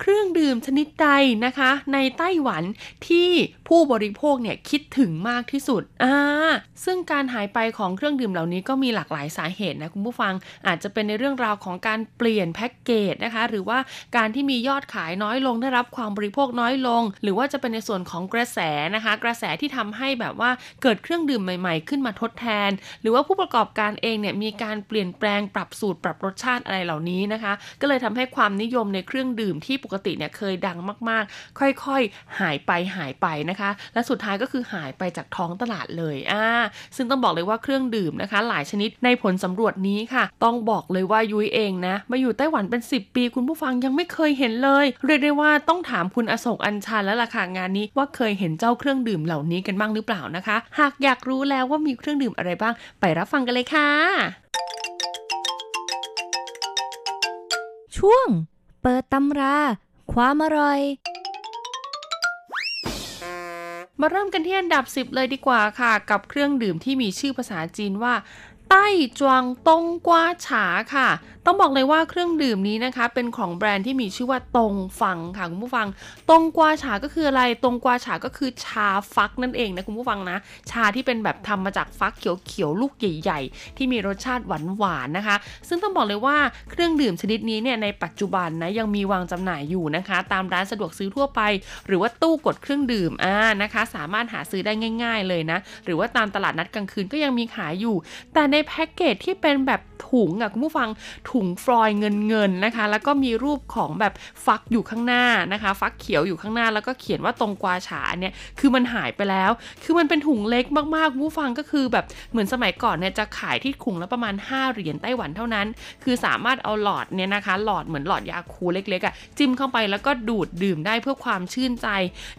เครื่องดื่มชนิดใดนะคะ ในไต้หวันที่ผู้บริโภคเนี่ยคิดถึงมากที่สุดอ่าซึ่งการหายไปของเครื่องดื่มเหล่านี้ก็มีหลากหลายสาเหตุนะคุณผู้ฟังอาจจะเป็นในเรื่องราวของการเปลี่ยนแพ็กเกจนะคะ หรือว่าการที่มียอดขายน้อยลงได้รับความบริโภคน้อยลง หรือว่าจะเป็นในส่วนของกระแสนะคะ กระแสที่ทำให้แบบว่าเกิดเครื่องดื่มใหม่ ๆ ขึ้นมาทดแทน หรือว่าผู้ประกอบการเองเนี่ยมีการเปลี่ยนแปลงปรับสูตรปรับรสชาติอะไรเหล่านี้นะคะ ก็เลยทำให้ความนิยมในเครื่องดื่มที่ปกติเนี่ยเคยดังมากๆ ค่อยๆ หายไปหายไปนะคะ และสุดท้ายก็คือหายไปจากท้องตลาดเลยอ่าซึ่งต้องบอกเลยว่าเครื่องดื่มนะคะ หลายชนิดในผลสำรวจนี้ค่ะ ต้องบอกเลยว่ายุ้ยเองนะมาอยู่ไต้หวันเป็น 10 ปีคุณผู้ฟังยังไม่เคยเห็นเลยเรียกได้ว่าต้องถามคุณอโศกอัญชันแล้วล่ะค่ะงานนี้ว่าเคยเห็นเจ้าเครื่องดื่มเหล่านี้กันบ้างหรือเปล่านะคะ หากอยากรู้แล้วว่ามีเครื่องดื่มอะไรบ้าง ไปรับฟังกันเลยค่ะ ช่วง เปิดตำรา ความอร่อยมาเริ่มกันที่อันดับ 10 เลยดีกว่าค่ะ กับเครื่องดื่มที่มีชื่อภาษาจีนว่า ใต้จวงตงกวาฉาค่ะ ต้องบอกเลยว่าเครื่องดื่มนี้นะคะ เป็นของแบรนด์ที่มีชื่อว่าตงฟังค่ะคุณผู้ฟัง ตงกวาฉาก็คืออะไร ตงกวาฉาก็คือชาฟักนั่นเองนะคุณผู้ฟังนะ ชาที่เป็นแบบทำมาจากฟักเขียวๆลูกใหญ่ ๆ ที่มีรสชาติหวานๆนะคะ ซึ่งต้องบอกเลยว่าเครื่องดื่มชนิดนี้เนี่ยในปัจจุบันนะยังมีวางจำหน่ายอยู่นะคะ ตามร้านสะดวกซื้อทั่วไป หรือว่าตู้กดเครื่องดื่มอ่านะคะ สามารถหาซื้อได้ง่าย ๆเลยนะ หรือว่าตามตลาดนัดกลางคืนก็ยังมีขายอยู่ แต่ในในแพ็กเกจที่เป็นแบบถุงอะคุณผู้ฟังถุงฟลอยเงินเงินๆนะคะ แล้วก็มีรูปของแบบฟักอยู่ข้างหน้านะคะ ฟักเขียวอยู่ข้างหน้า แล้วก็เขียนว่าตรงกวาฉาเนี่ยคือมันหายไปแล้ว คือมันเป็นถุงเล็กมากๆคุณผู้ฟังก็คือแบบเหมือนสมัยก่อนเนี่ยจะขายที่ถุงละประมาณ 5 เหรียญไต้หวันเท่านั้น คือสามารถเอาหลอดเนี่ยนะคะ หลอดเหมือนหลอดยาคูเล็กๆอะจิ้มเข้าไปแล้วก็ดูดดื่มได้เพื่อความชื่นใจ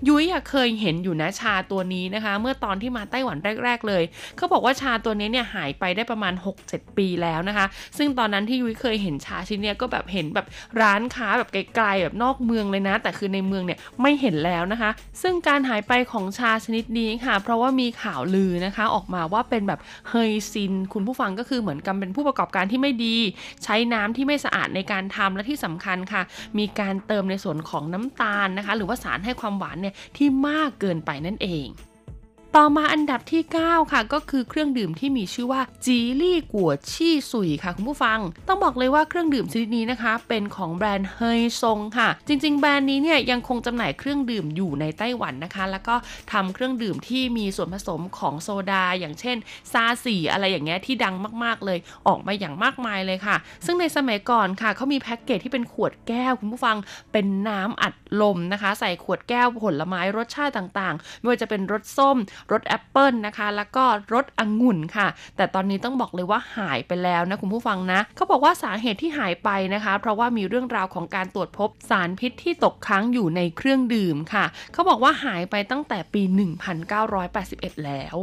ยุ้ยเคยเห็นอยู่นะชาตัวนี้นะคะ เมื่อตอนที่มาไต้หวันแรก ๆ เลยเขาบอกว่าชาตัวนี้เนี่ยหายไปได้ประมาณ 6-7 ปีแล้วนะคะ ซึ่งตอนนั้นที่ยุ้ยเคยเห็นชาชิ้นเนี้ยก็แบบเห็นแบบร้านค้าแบบไกลๆแบบนอกเมืองเลยนะ แต่คือในเมืองเนี่ยไม่เห็นแล้วนะคะ ซึ่งการหายไปของชาชนิดนี้ค่ะ เพราะว่ามีข่าวลือนะคะออกมาว่าเป็นแบบเฮยซิน คุณผู้ฟังก็คือเหมือนกับเป็นผู้ประกอบการที่ไม่ดี ใช้น้ำที่ไม่สะอาดในการทำและที่สำคัญค่ะ มีการเติมในส่วนของน้ำตาลนะคะ หรือว่าสารให้ความหวานเนี่ยที่มากเกินไปนั่นเอง ต่อมาอันดับที่ 9 ค่ะ ก็คือเครื่องดื่มที่มีชื่อว่าจีลี่กัวชี่สุยค่ะคุณผู้ฟัง ต้องบอกเลยว่าเครื่องดื่มชนิดนี้นะคะ เป็นของแบรนด์เฮยซงค่ะ จริง ๆ แบรนด์นี้เนี่ยยังคงจำหน่ายเครื่องดื่มอยู่ในไต้หวันนะคะ แล้วก็ทำเครื่องดื่มที่มีส่วนผสมของโซดา อย่างเช่นซาสีอะไรอย่างเงี้ยที่ดังมาก ๆ เลยออกมาอย่างมากมายเลยค่ะ ซึ่งในสมัยก่อนค่ะเขามีแพ็กเกจที่เป็นขวดแก้วคุณผู้ฟังเป็นน้ำอัดลมนะคะ ใส่ขวดแก้วผลไม้รสชาติต่างๆไม่ว่าจะเป็นรสส้มรสแอปเปิลนะคะ แล้วก็รสองุ่นค่ะ แต่ตอนนี้ต้องบอกเลยว่าหายไปแล้วนะคุณผู้ฟังนะเขาบอกว่าสาเหตุที่หายไปนะคะ เพราะว่ามีเรื่องราวของการตรวจพบสารพิษที่ตกค้างอยู่ในเครื่องดื่มค่ะเขาบอกว่าหายไปตั้งแต่ปี 1981 แล้ว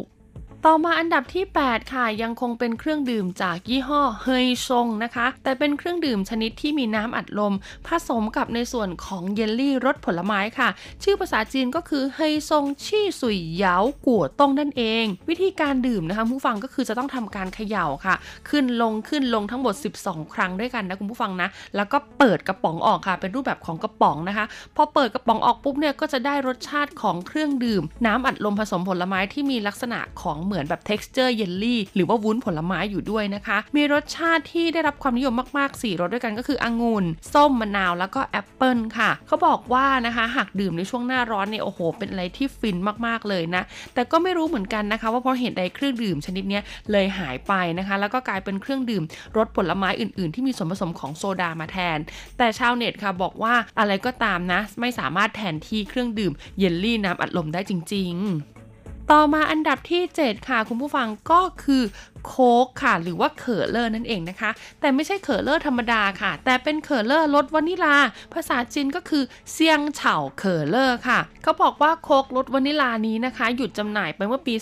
ต่อมาอันดับที่ 8 ค่ะ ยังคงเป็นเครื่องดื่มจากยี่ห้อเฮยซงนะคะ แต่เป็นเครื่องดื่มชนิดที่มีน้ำอัดลม ผสมกับในส่วนของเยลลี่รสผลไม้ค่ะ ชื่อภาษาจีนก็คือเฮยซงชี่สุยเหยากัวต้งนั่นเอง วิธีการดื่มนะคะผู้ฟังก็คือจะต้องทำการเขย่าค่ะ ขึ้นลงขึ้นลงทั้งหมด 12 ครั้งด้วยกันนะคุณผู้ฟังนะ แล้วก็เปิดกระป๋องออกค่ะ เป็นรูปแบบของกระป๋องนะคะ พอเปิดกระป๋องออกปุ๊บเนี่ยก็จะได้รสชาติของเครื่องดื่ม น้ำอัดลมผสมผลไม้ที่มีลักษณะของเหมือนือนแบบ texture เยลลี่หรือว่าวุ้นผลไม้อยู่ด้วยนะคะ มีรสชาติที่ได้รับความนิยมมากๆ 4 รสด้วยกันก็คือองุ่น ส้มมะนาวแล้วก็แอปเปิลค่ะ เขาบอกว่านะคะหากดื่มในช่วงหน้าร้อนเนี่ยโอ้โห เป็นอะไรที่ฟินมากๆเลยนะ แต่ก็ไม่รู้เหมือนกันนะคะว่าเพราะเหตุใดเครื่องดื่มชนิดนี้เลยหายไปนะคะ แล้วก็กลายเป็นเครื่องดื่มรสผลไม้อื่น ๆ ที่มีส่วนผสมของโซดามาแทน แต่ชาวเน็ตค่ะบอกว่าอะไรก็ตามนะ ไม่สามารถแทนที่เครื่องดื่มเยลลี่น้ำอัดลมได้จริง ๆ ต่อมาอันดับที่ 7 ค่ะ คุณผู้ฟังก็คือโค้กค่ะ หรือว่า可樂 นั่นเองนะคะ แต่ไม่ใช่ 可樂 ธรรมดาค่ะ แต่เป็น 可樂 รสวานิลา ภาษาจีนก็คือ香草可樂 ค่ะ เขาบอกว่าโค้กรสวานิลานี้นะคะ หยุดจำหน่ายไปเมื่อปี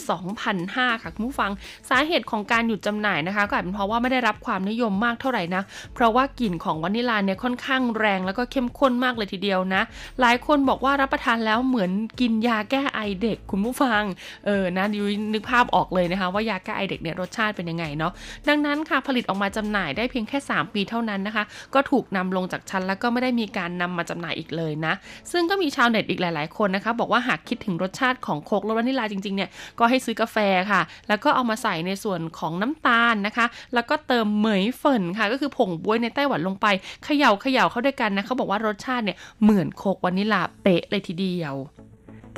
2005 ค่ะ คุณผู้ฟังสาเหตุของการหยุดจำหน่ายนะคะ ก็อาจเป็นเพราะว่าไม่ได้รับความนิยมมากเท่าไหร่นะเพราะว่ากลิ่นของวานิลาเนี่ยค่อนข้างแรงแล้วก็เข้มข้นมากเลยทีเดียวนะ หลายคนบอกว่ารับประทานแล้วเหมือนกินยาแก้ไอเด็กคุณผู้ฟังเออนะดิวนึกภาพออกเลยนะคะ ว่ายาแก้ไอเด็กเนี่ยรสชาติเป็นยังไงเนาะดังนั้นค่ะผลิตออกมาจำหน่ายได้เพียงแค่ 3 ปีเท่านั้นนะคะ ก็ถูกนำลงจากชั้นแล้วก็ไม่ได้มีการนำมาจำหน่ายอีกเลยนะ ซึ่งก็มีชาวเน็ตอีกหลาย ๆ คนนะคะ บอกว่าหากคิดถึงรสชาติของโคกรสวานิลาจริง ๆ เนี่ยก็ให้ซื้อกาแฟค่ะ แล้วก็เอามาใส่ในส่วนของน้ำตาลนะคะ แล้วก็เติมเหมยเฟินค่ะ ก็คือผงบวยในไต้หวันลงไปเขย่าเขย่าเข้าด้วยกันนะเขาบอกว่ารสชาติเนี่ยเหมือนโคกวานิลาเป๊ะเลยทีเดียว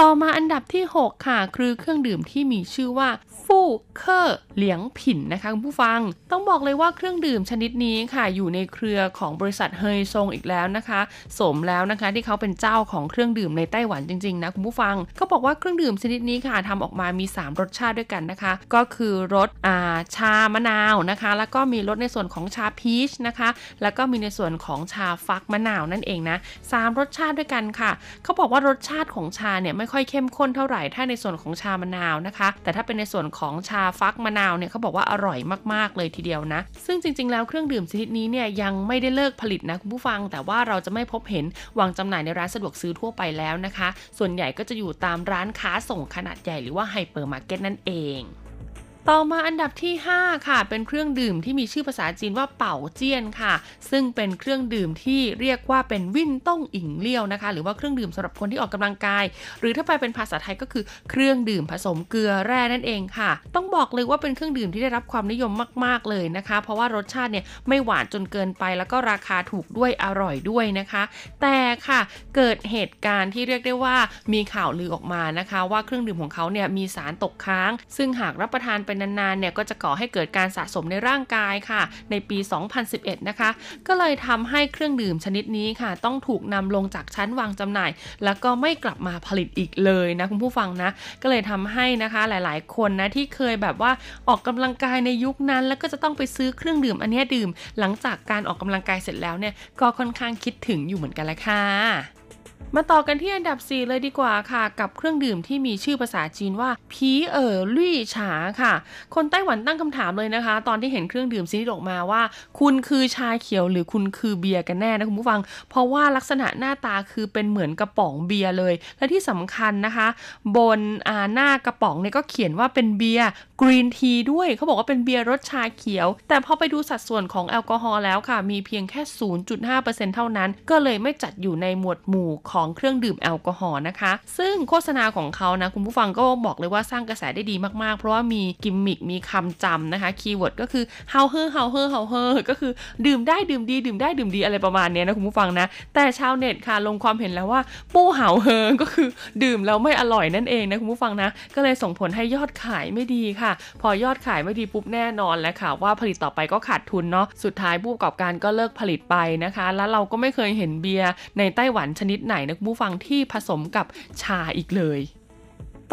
ต่อมาอันดับที่ 6 ค่ะ คือเครื่องดื่มที่มีชื่อว่า ฟู่เคอร์เหลียงผินนะคะคุณผู้ฟัง ต้องบอกเลยว่าเครื่องดื่มชนิดนี้ค่ะอยู่ในเครือของบริษัทเฮยซงอีกแล้วนะคะ สมแล้วนะคะที่เขาเป็นเจ้าของเครื่องดื่มในไต้หวันจริงๆนะคุณผู้ฟังเขาบอกว่าเครื่องดื่มชนิดนี้ค่ะทำออกมามี 3 รสชาติด้วยกันนะคะ ก็คือรสอาชามะนาวนะคะ แล้วก็มีรสในส่วนของชาพีชนะคะ แล้วก็มีในส่วนของชาฟักมะนาวนั่นเองนะสามรสชาติด้วยกันค่ะเขาบอกว่ารสชาติของชาเนี่ยไม่ค่อยเข้มข้นเท่าไหร่ถ้าในส่วนของชามะนาวนะคะ แต่ถ้าเป็นในส่วนของชาฟักมะนาวเนี่ยเขาบอกว่าอร่อยมากๆเลยทีเดียวนะ ซึ่งจริง ๆ แล้วเครื่องดื่มชนิดนี้เนี่ยยังไม่ได้เลิกผลิตนะคุณผู้ฟัง แต่ว่าเราจะไม่พบเห็นวางจำหน่ายในร้านสะดวกซื้อทั่วไปแล้วนะคะ ส่วนใหญ่ก็จะอยู่ตามร้านค้าส่งขนาดใหญ่หรือว่าไฮเปอร์มาร์เก็ตนั่นเอง ต่อมาอันดับที่ 5 ค่ะ เป็นเครื่องดื่มที่มีชื่อภาษาจีนว่าเป่าเจี้ยนค่ะ ซึ่งเป็นเครื่องดื่มที่เรียกว่าเป็นวินต้งอิงเลี้ยวนะคะ หรือว่าเครื่องดื่มสำหรับคนที่ออกกำลังกาย หรือถ้าไปเป็นภาษาไทยก็คือเครื่องดื่มผสมเกลือแร่นั่นเองค่ะ ต้องบอกเลยว่าเป็นเครื่องดื่มที่ได้รับความนิยมมาก ๆเลยนะคะ เพราะว่ารสชาติเนี่ยไม่หวานจนเกินไปแล้วก็ราคาถูกด้วยอร่อยด้วยนะคะ แต่ค่ะเกิดเหตุการณ์ที่เรียกได้ว่ามีข่าวลือออกมานะคะ ว่าเครื่องดื่มของเขาเนี่ยมีสารตกค้าง ซึ่งหากรับประทานไปนนานๆเนี่ยก็จะก่อให้เกิดการสะสมในร่างกายค่ะ ในปี 2011 นะคะ ก็เลยทำให้เครื่องดื่มชนิดนี้ค่ะ ต้องถูกนำลงจากชั้นวางจำหน่าย แล้วก็ไม่กลับมาผลิตอีกเลยนะคุณผู้ฟังนะ ก็เลยทำให้นะคะหลายๆ คนนะที่เคยแบบว่าออกกำลังกายในยุคนั้น แล้วก็จะต้องไปซื้อเครื่องดื่มอันเนี้ยดื่ม หลังจากการออกกำลังกายเสร็จแล้วเนี่ยก็ค่อนข้างคิดถึงอยู่เหมือนกันแหละค่ะ มาต่อกันที่อันดับ 4 เลยดีกว่าค่ะ กับเครื่องดื่มที่มีชื่อภาษาจีนว่า啤兒綠茶 ค่ะ คนไต้หวันตั้งคำถามเลยนะคะ ตอนที่เห็นเครื่องดื่มชนิดออกมาว่า คุณคือชาเขียวหรือคุณคือเบียร์กันแน่นะคุณผู้ฟัง เพราะว่าลักษณะหน้าตาคือเป็นเหมือนกระป๋องเบียร์เลย และที่สำคัญนะคะ บนอาหน้ากระป๋องเนี่ยก็เขียนว่าเป็นเบียร์ green tea ด้วยเขาบอกว่าเป็นเบียร์รสชาเขียว แต่พอไปดูสัดส่วนของแอลกอฮอล์แล้วค่ะ มีเพียงแค่ 0.5%เท่านั้น ก็เลยไม่จัดอยู่ในหมวดหมู่ของเครื่องดื่มแอลกอฮอล์นะคะ ซึ่งโฆษณาของเขานะ คุณผู้ฟังก็บอกเลยว่าสร้างกระแสได้ดีมากๆ เพราะว่ามีกิมมิคมีคำจำนะคะ keyword ก็คือ 好喝好喝好喝 ก็คือดื่มได้ดื่มดี ดื่มได้ดื่มดีอะไรประมาณนี้นะคุณผู้ฟังนะ แต่ชาวเน็ตค่ะลงความเห็นแล้วว่า不好喝 ก็คือดื่มแล้วไม่อร่อยนั่นเองนะคุณผู้ฟังนะ ก็เลยส่งผลให้ยอดขายไม่ดีค่ะ พอยอดขายไม่ดีปุ๊บแน่นอนแล้วค่ะ ว่าผลิตต่อไปก็ขาดทุนเนาะสุดท้ายผู้ประกอบการก็เลิกผลิตไปนะคะ แล้วเราก็ไม่เคยเห็นเบียร์ในไต้หวันชนิดไหนนะคุณผู้ฟังที่ผสมกับชาอีกเลย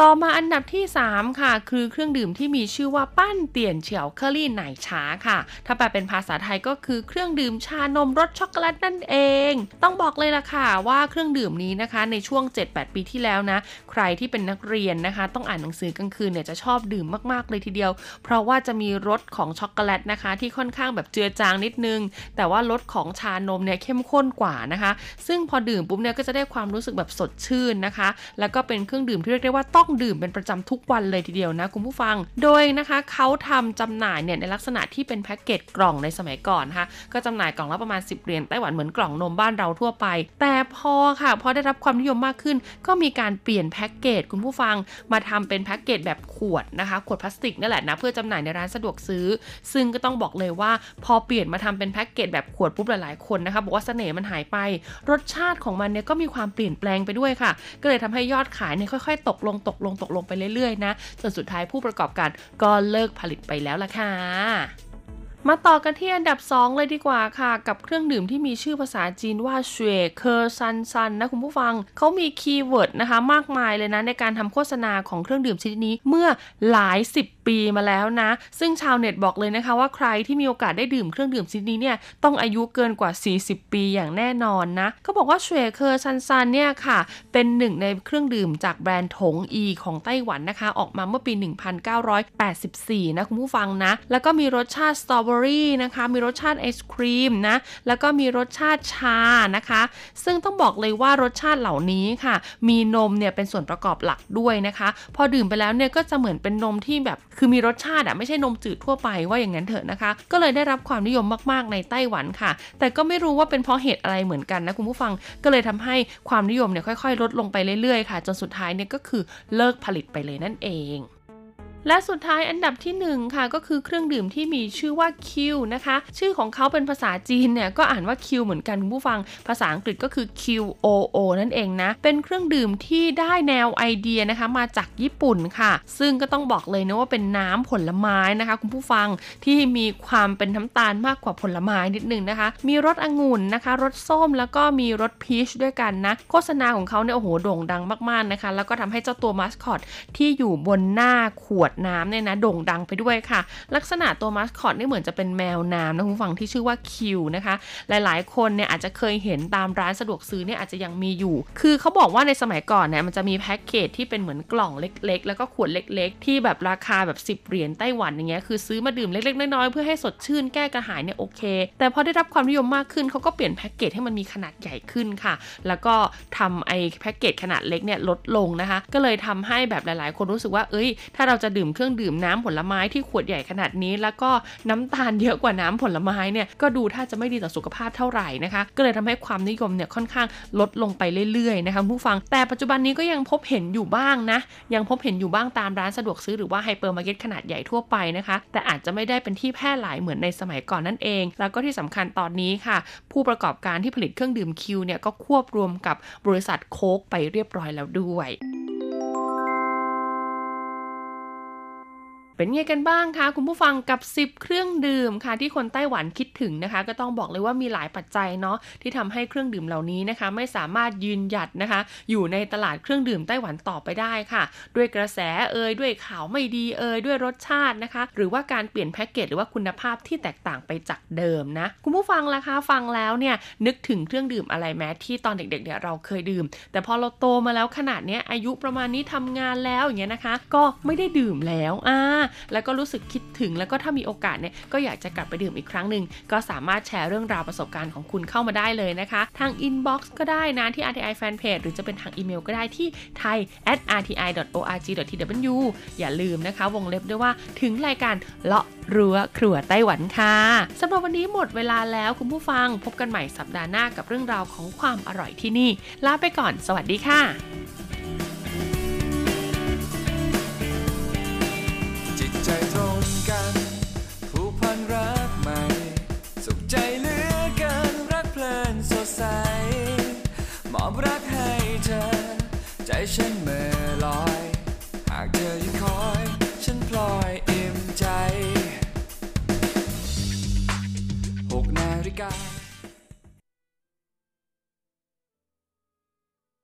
ต่อมาอันดับที่ 3 ค่ะ คือเครื่องดื่มที่มีชื่อว่า斑點巧克力奶茶 ค่ะ ถ้าแปลเป็นภาษาไทยก็คือเครื่องดื่มชานมรสช็อกโกแลตนั่นเอง ต้องบอกเลยล่ะค่ะว่าเครื่องดื่มนี้นะคะในช่วง 7-8 ปีที่แล้วนะ ใครที่เป็นนักเรียนนะคะ ต้องอ่านหนังสือกลางคืนเนี่ยจะชอบดื่มมากๆเลยทีเดียว เพราะว่าจะมีรสของช็อกโกแลตนะคะ ที่ค่อนข้างแบบเจือจางนิดนึง แต่ว่ารสของชานมเนี่ยเข้มข้นกว่านะคะ ซึ่งพอดื่มปุ๊บเนี่ยก็จะได้ความรู้สึกแบบสดชื่นนะคะ แล้วก็เป็นเครื่องดื่มที่เรียกได้ว่าต้ององดื่มเป็นประจำทุกวันเลยทีเดียวนะคุณผู้ฟัง โดยนะคะเขาทำจำหน่ายเนี่ยในลักษณะที่เป็นแพ็กเกจกล่องในสมัยก่อนนะคะก็จำหน่ายกล่องละประมาณ 10เหรียญไต้หวันเหมือนกล่องนมบ้านเราทั่วไป แต่พอค่ะพอได้รับความนิยมมากขึ้น ก็มีการเปลี่ยนแพ็กเกจคุณผู้ฟังมาทำเป็นแพ็กเกจแบบขวดนะคะขวดพลาสติกนั่นแหละนะเพื่อจำหน่ายในร้านสะดวกซื้อ ซึ่งก็ต้องบอกเลยว่าพอเปลี่ยนมาทำเป็นแพ็กเกจแบบขวดปุ๊บหลายๆคนนะคะบอกว่าเสน่ห์มันหายไป รสชาติของมันเนี่ยก็มีความเปลี่ยนแปลงไปด้วยค่ะ ก็เลยทำให้ยอดขายเนี่ยค่อย ๆ ตกลงตกลงตกลงไปเรื่อยๆนะจนสุดท้ายผู้ประกอบการก็เลิกผลิตไปแล้วล่ะค่ะ มาต่อกันที่อันดับ 2 เลยดีกว่าค่ะ กับเครื่องดื่มที่มีชื่อภาษาจีนว่า雪克三三 นะคุณผู้ฟังเขามี keyword นะคะ มากมายเลยนะในการทำโฆษณาของเครื่องดื่มชนิดนี้เมื่อหลาย 10 ปีมาแล้วนะ ซึ่งชาวเน็ตบอกเลยนะคะว่าใครที่มีโอกาสได้ดื่มเครื่องดื่มชนิดนี้เนี่ยต้องอายุเกินกว่า 40 ปีอย่างแน่นอนนะเขาบอกว่า雪克三三 เนี่ยค่ะ เป็นหนึ่งในเครื่องดื่มจากแบรนด์ถงอีของไต้หวันนะคะ ออกมาเมื่อปี 1984 นะคุณผู้ฟังนะแล้วก็มีรสชาติสตรอเบอรี่นะคะ มีรสชาติไอศครีมนะ แล้วก็มีรสชาติชานะคะ ซึ่งต้องบอกเลยว่ารสชาติเหล่านี้ค่ะ มีนมเนี่ยเป็นส่วนประกอบหลักด้วยนะคะ พอดื่มไปแล้วเนี่ยก็จะเหมือนเป็นนมที่แบบ คือมีรสชาติอะไม่ใช่นมจืดทั่วไปว่าอย่างนั้นเถอะนะคะ ก็เลยได้รับความนิยมมากๆในไต้หวันค่ะ แต่ก็ไม่รู้ว่าเป็นเพราะเหตุอะไรเหมือนกันนะคุณผู้ฟัง ก็เลยทำให้ความนิยมเนี่ยค่อย ๆ ลดลงไปเรื่อยๆค่ะ จนสุดท้ายเนี่ยก็คือเลิกผลิตไปเลยนั่นเอง และสุดท้ายอันดับที่ 1 ค่ะ ก็คือเครื่องดื่มที่มีชื่อว่าคิวนะคะ ชื่อของเขาเป็นภาษาจีนเนี่ย ก็อ่านว่าคิวเหมือนกันคุณผู้ฟัง ภาษาอังกฤษก็คือ Q O O นั่นเองนะ เป็นเครื่องดื่มที่ได้แนวไอเดียนะคะมาจากญี่ปุ่นค่ะ ซึ่งก็ต้องบอกเลยนะว่าเป็นน้ำผลไม้นะคะ คุณผู้ฟังที่มีความเป็นน้ำตาลมากกว่าผลไม้นิดนึงนะคะ มีรสองุ่นนะคะรสส้มแล้วก็มีรสพีชด้วยกันนะ โฆษณาของเขาเนี่ยโอ้โหโด่งดังมากๆนะคะ แล้วก็ทำให้เจ้าตัวมาสคอตที่อยู่บนหน้าขวดน้ำเนี่ยนะโด่งดังไปด้วยค่ะ ลักษณะตัวมาสคอตนี่เหมือนจะเป็นแมวน้ำนะคุณฟังที่ชื่อว่าคิวนะคะ หลายๆ คนเนี่ยอาจจะเคยเห็นตามร้านสะดวกซื้อเนี่ยอาจจะยังมีอยู่ คือเขาบอกว่าในสมัยก่อนเนี่ยมันจะมีแพ็กเกจที่เป็นเหมือนกล่องเล็ก ๆ แล้วก็ขวดเล็ก ๆ ที่แบบราคาแบบ 10 เหรียญไต้หวันอย่างเงี้ยคือซื้อมาดื่มเล็ก ๆ น้อย ๆ เพื่อให้สดชื่นแก้กระหายเนี่ยโอเค แต่พอได้รับความนิยมมากขึ้นเขาก็เปลี่ยนแพ็กเกจให้มันมีขนาดใหญ่ขึ้นค่ะ แล้วก็ทำไอ้แพ็กเกจขนาดเล็กเนี่ยลดลงนะคะ ก็เลยทำให้แบบหลาย ๆ คนรู้สึกว่าเอ้ย ถ้าเราจะดื่มเครื่องดื่มน้ำผลไม้ที่ขวดใหญ่ขนาดนี้ แล้วก็น้ำตาลเยอะกว่าน้ำผลไม้เนี่ยก็ดูถ้าจะไม่ดีต่อสุขภาพเท่าไหร่นะคะก็เลยทำให้ความนิยมเนี่ยค่อนข้างลดลงไปเรื่อยๆนะคะผู้ฟัง แต่ปัจจุบันนี้ก็ยังพบเห็นอยู่บ้างนะ ยังพบเห็นอยู่บ้างตามร้านสะดวกซื้อหรือว่าไฮเปอร์มาร์เก็ตขนาดใหญ่ทั่วไปนะคะ แต่อาจจะไม่ได้เป็นที่แพร่หลายเหมือนในสมัยก่อนนั่นเอง แล้วก็ที่สำคัญตอนนี้ค่ะ ผู้ประกอบการที่ผลิตเครื่องดื่ม Qoo เนี่ยก็ควบรวมกับบริษัทโค้กไปเรียบร้อยแล้วด้วย เป็นไงกันบ้างคะคุณผู้ฟังกับ 10 เครื่องดื่มค่ะที่คนไต้หวันคิดถึงนะคะ ก็ต้องบอกเลยว่ามีหลายปัจจัยเนาะที่ทำให้เครื่องดื่มเหล่านี้นะคะ ไม่สามารถยืนหยัดนะคะ อยู่ในตลาดเครื่องดื่มไต้หวันต่อไปได้ค่ะ ด้วยกระแสเอ่ยด้วยข่าวไม่ดีเอ่ยด้วยรสชาตินะคะ หรือว่าการเปลี่ยนแพ็กเกจหรือว่าคุณภาพที่แตกต่างไปจากเดิมนะคุณผู้ฟังล่ะคะฟังแล้วเนี่ยนึกถึงเครื่องดื่มอะไรแม้ที่ตอนเด็กๆเนี่ยเราเคยดื่ม แต่พอเราโตมาแล้วขนาดเนี้ยอายุประมาณนี้ทำงานแล้วอย่างเงี้ยนะคะ ก็ไม่ได้ดื่มแล้วอ่าแล้วก็รู้สึกคิดถึงแล้วก็ถ้ามีโอกาสเนี่ยก็อยากจะกลับไปดื่มอีกครั้งหนึ่งก็สามารถแชร์เรื่องราวประสบการณ์ของคุณเข้ามาได้เลยนะคะ ทาง inbox ก็ได้นะที่ RTI Fanpage หรือจะเป็นทางอีเมลก็ได้ที่ thai at rti.org.tw อย่าลืมนะคะ วงเล็บด้วยว่าถึงรายการเลาะรั้วครัวไต้หวันค่ะสำหรับวันนี้หมดเวลาแล้วคุณผู้ฟังพบกันใหม่สัปดาห์หน้ากับเรื่องราวของความอร่อยที่นี่ ลาไปก่อน สวัสดีค่ะ นกัน ผูกพันรักใหม่ สุขใจเหลือเกินรักเพลินสดใส มอบรักให้เธอ ใจฉันเมื่อลอย หากเธอยังคอย ฉันพลอยอิ่มใจหกนาฬิกา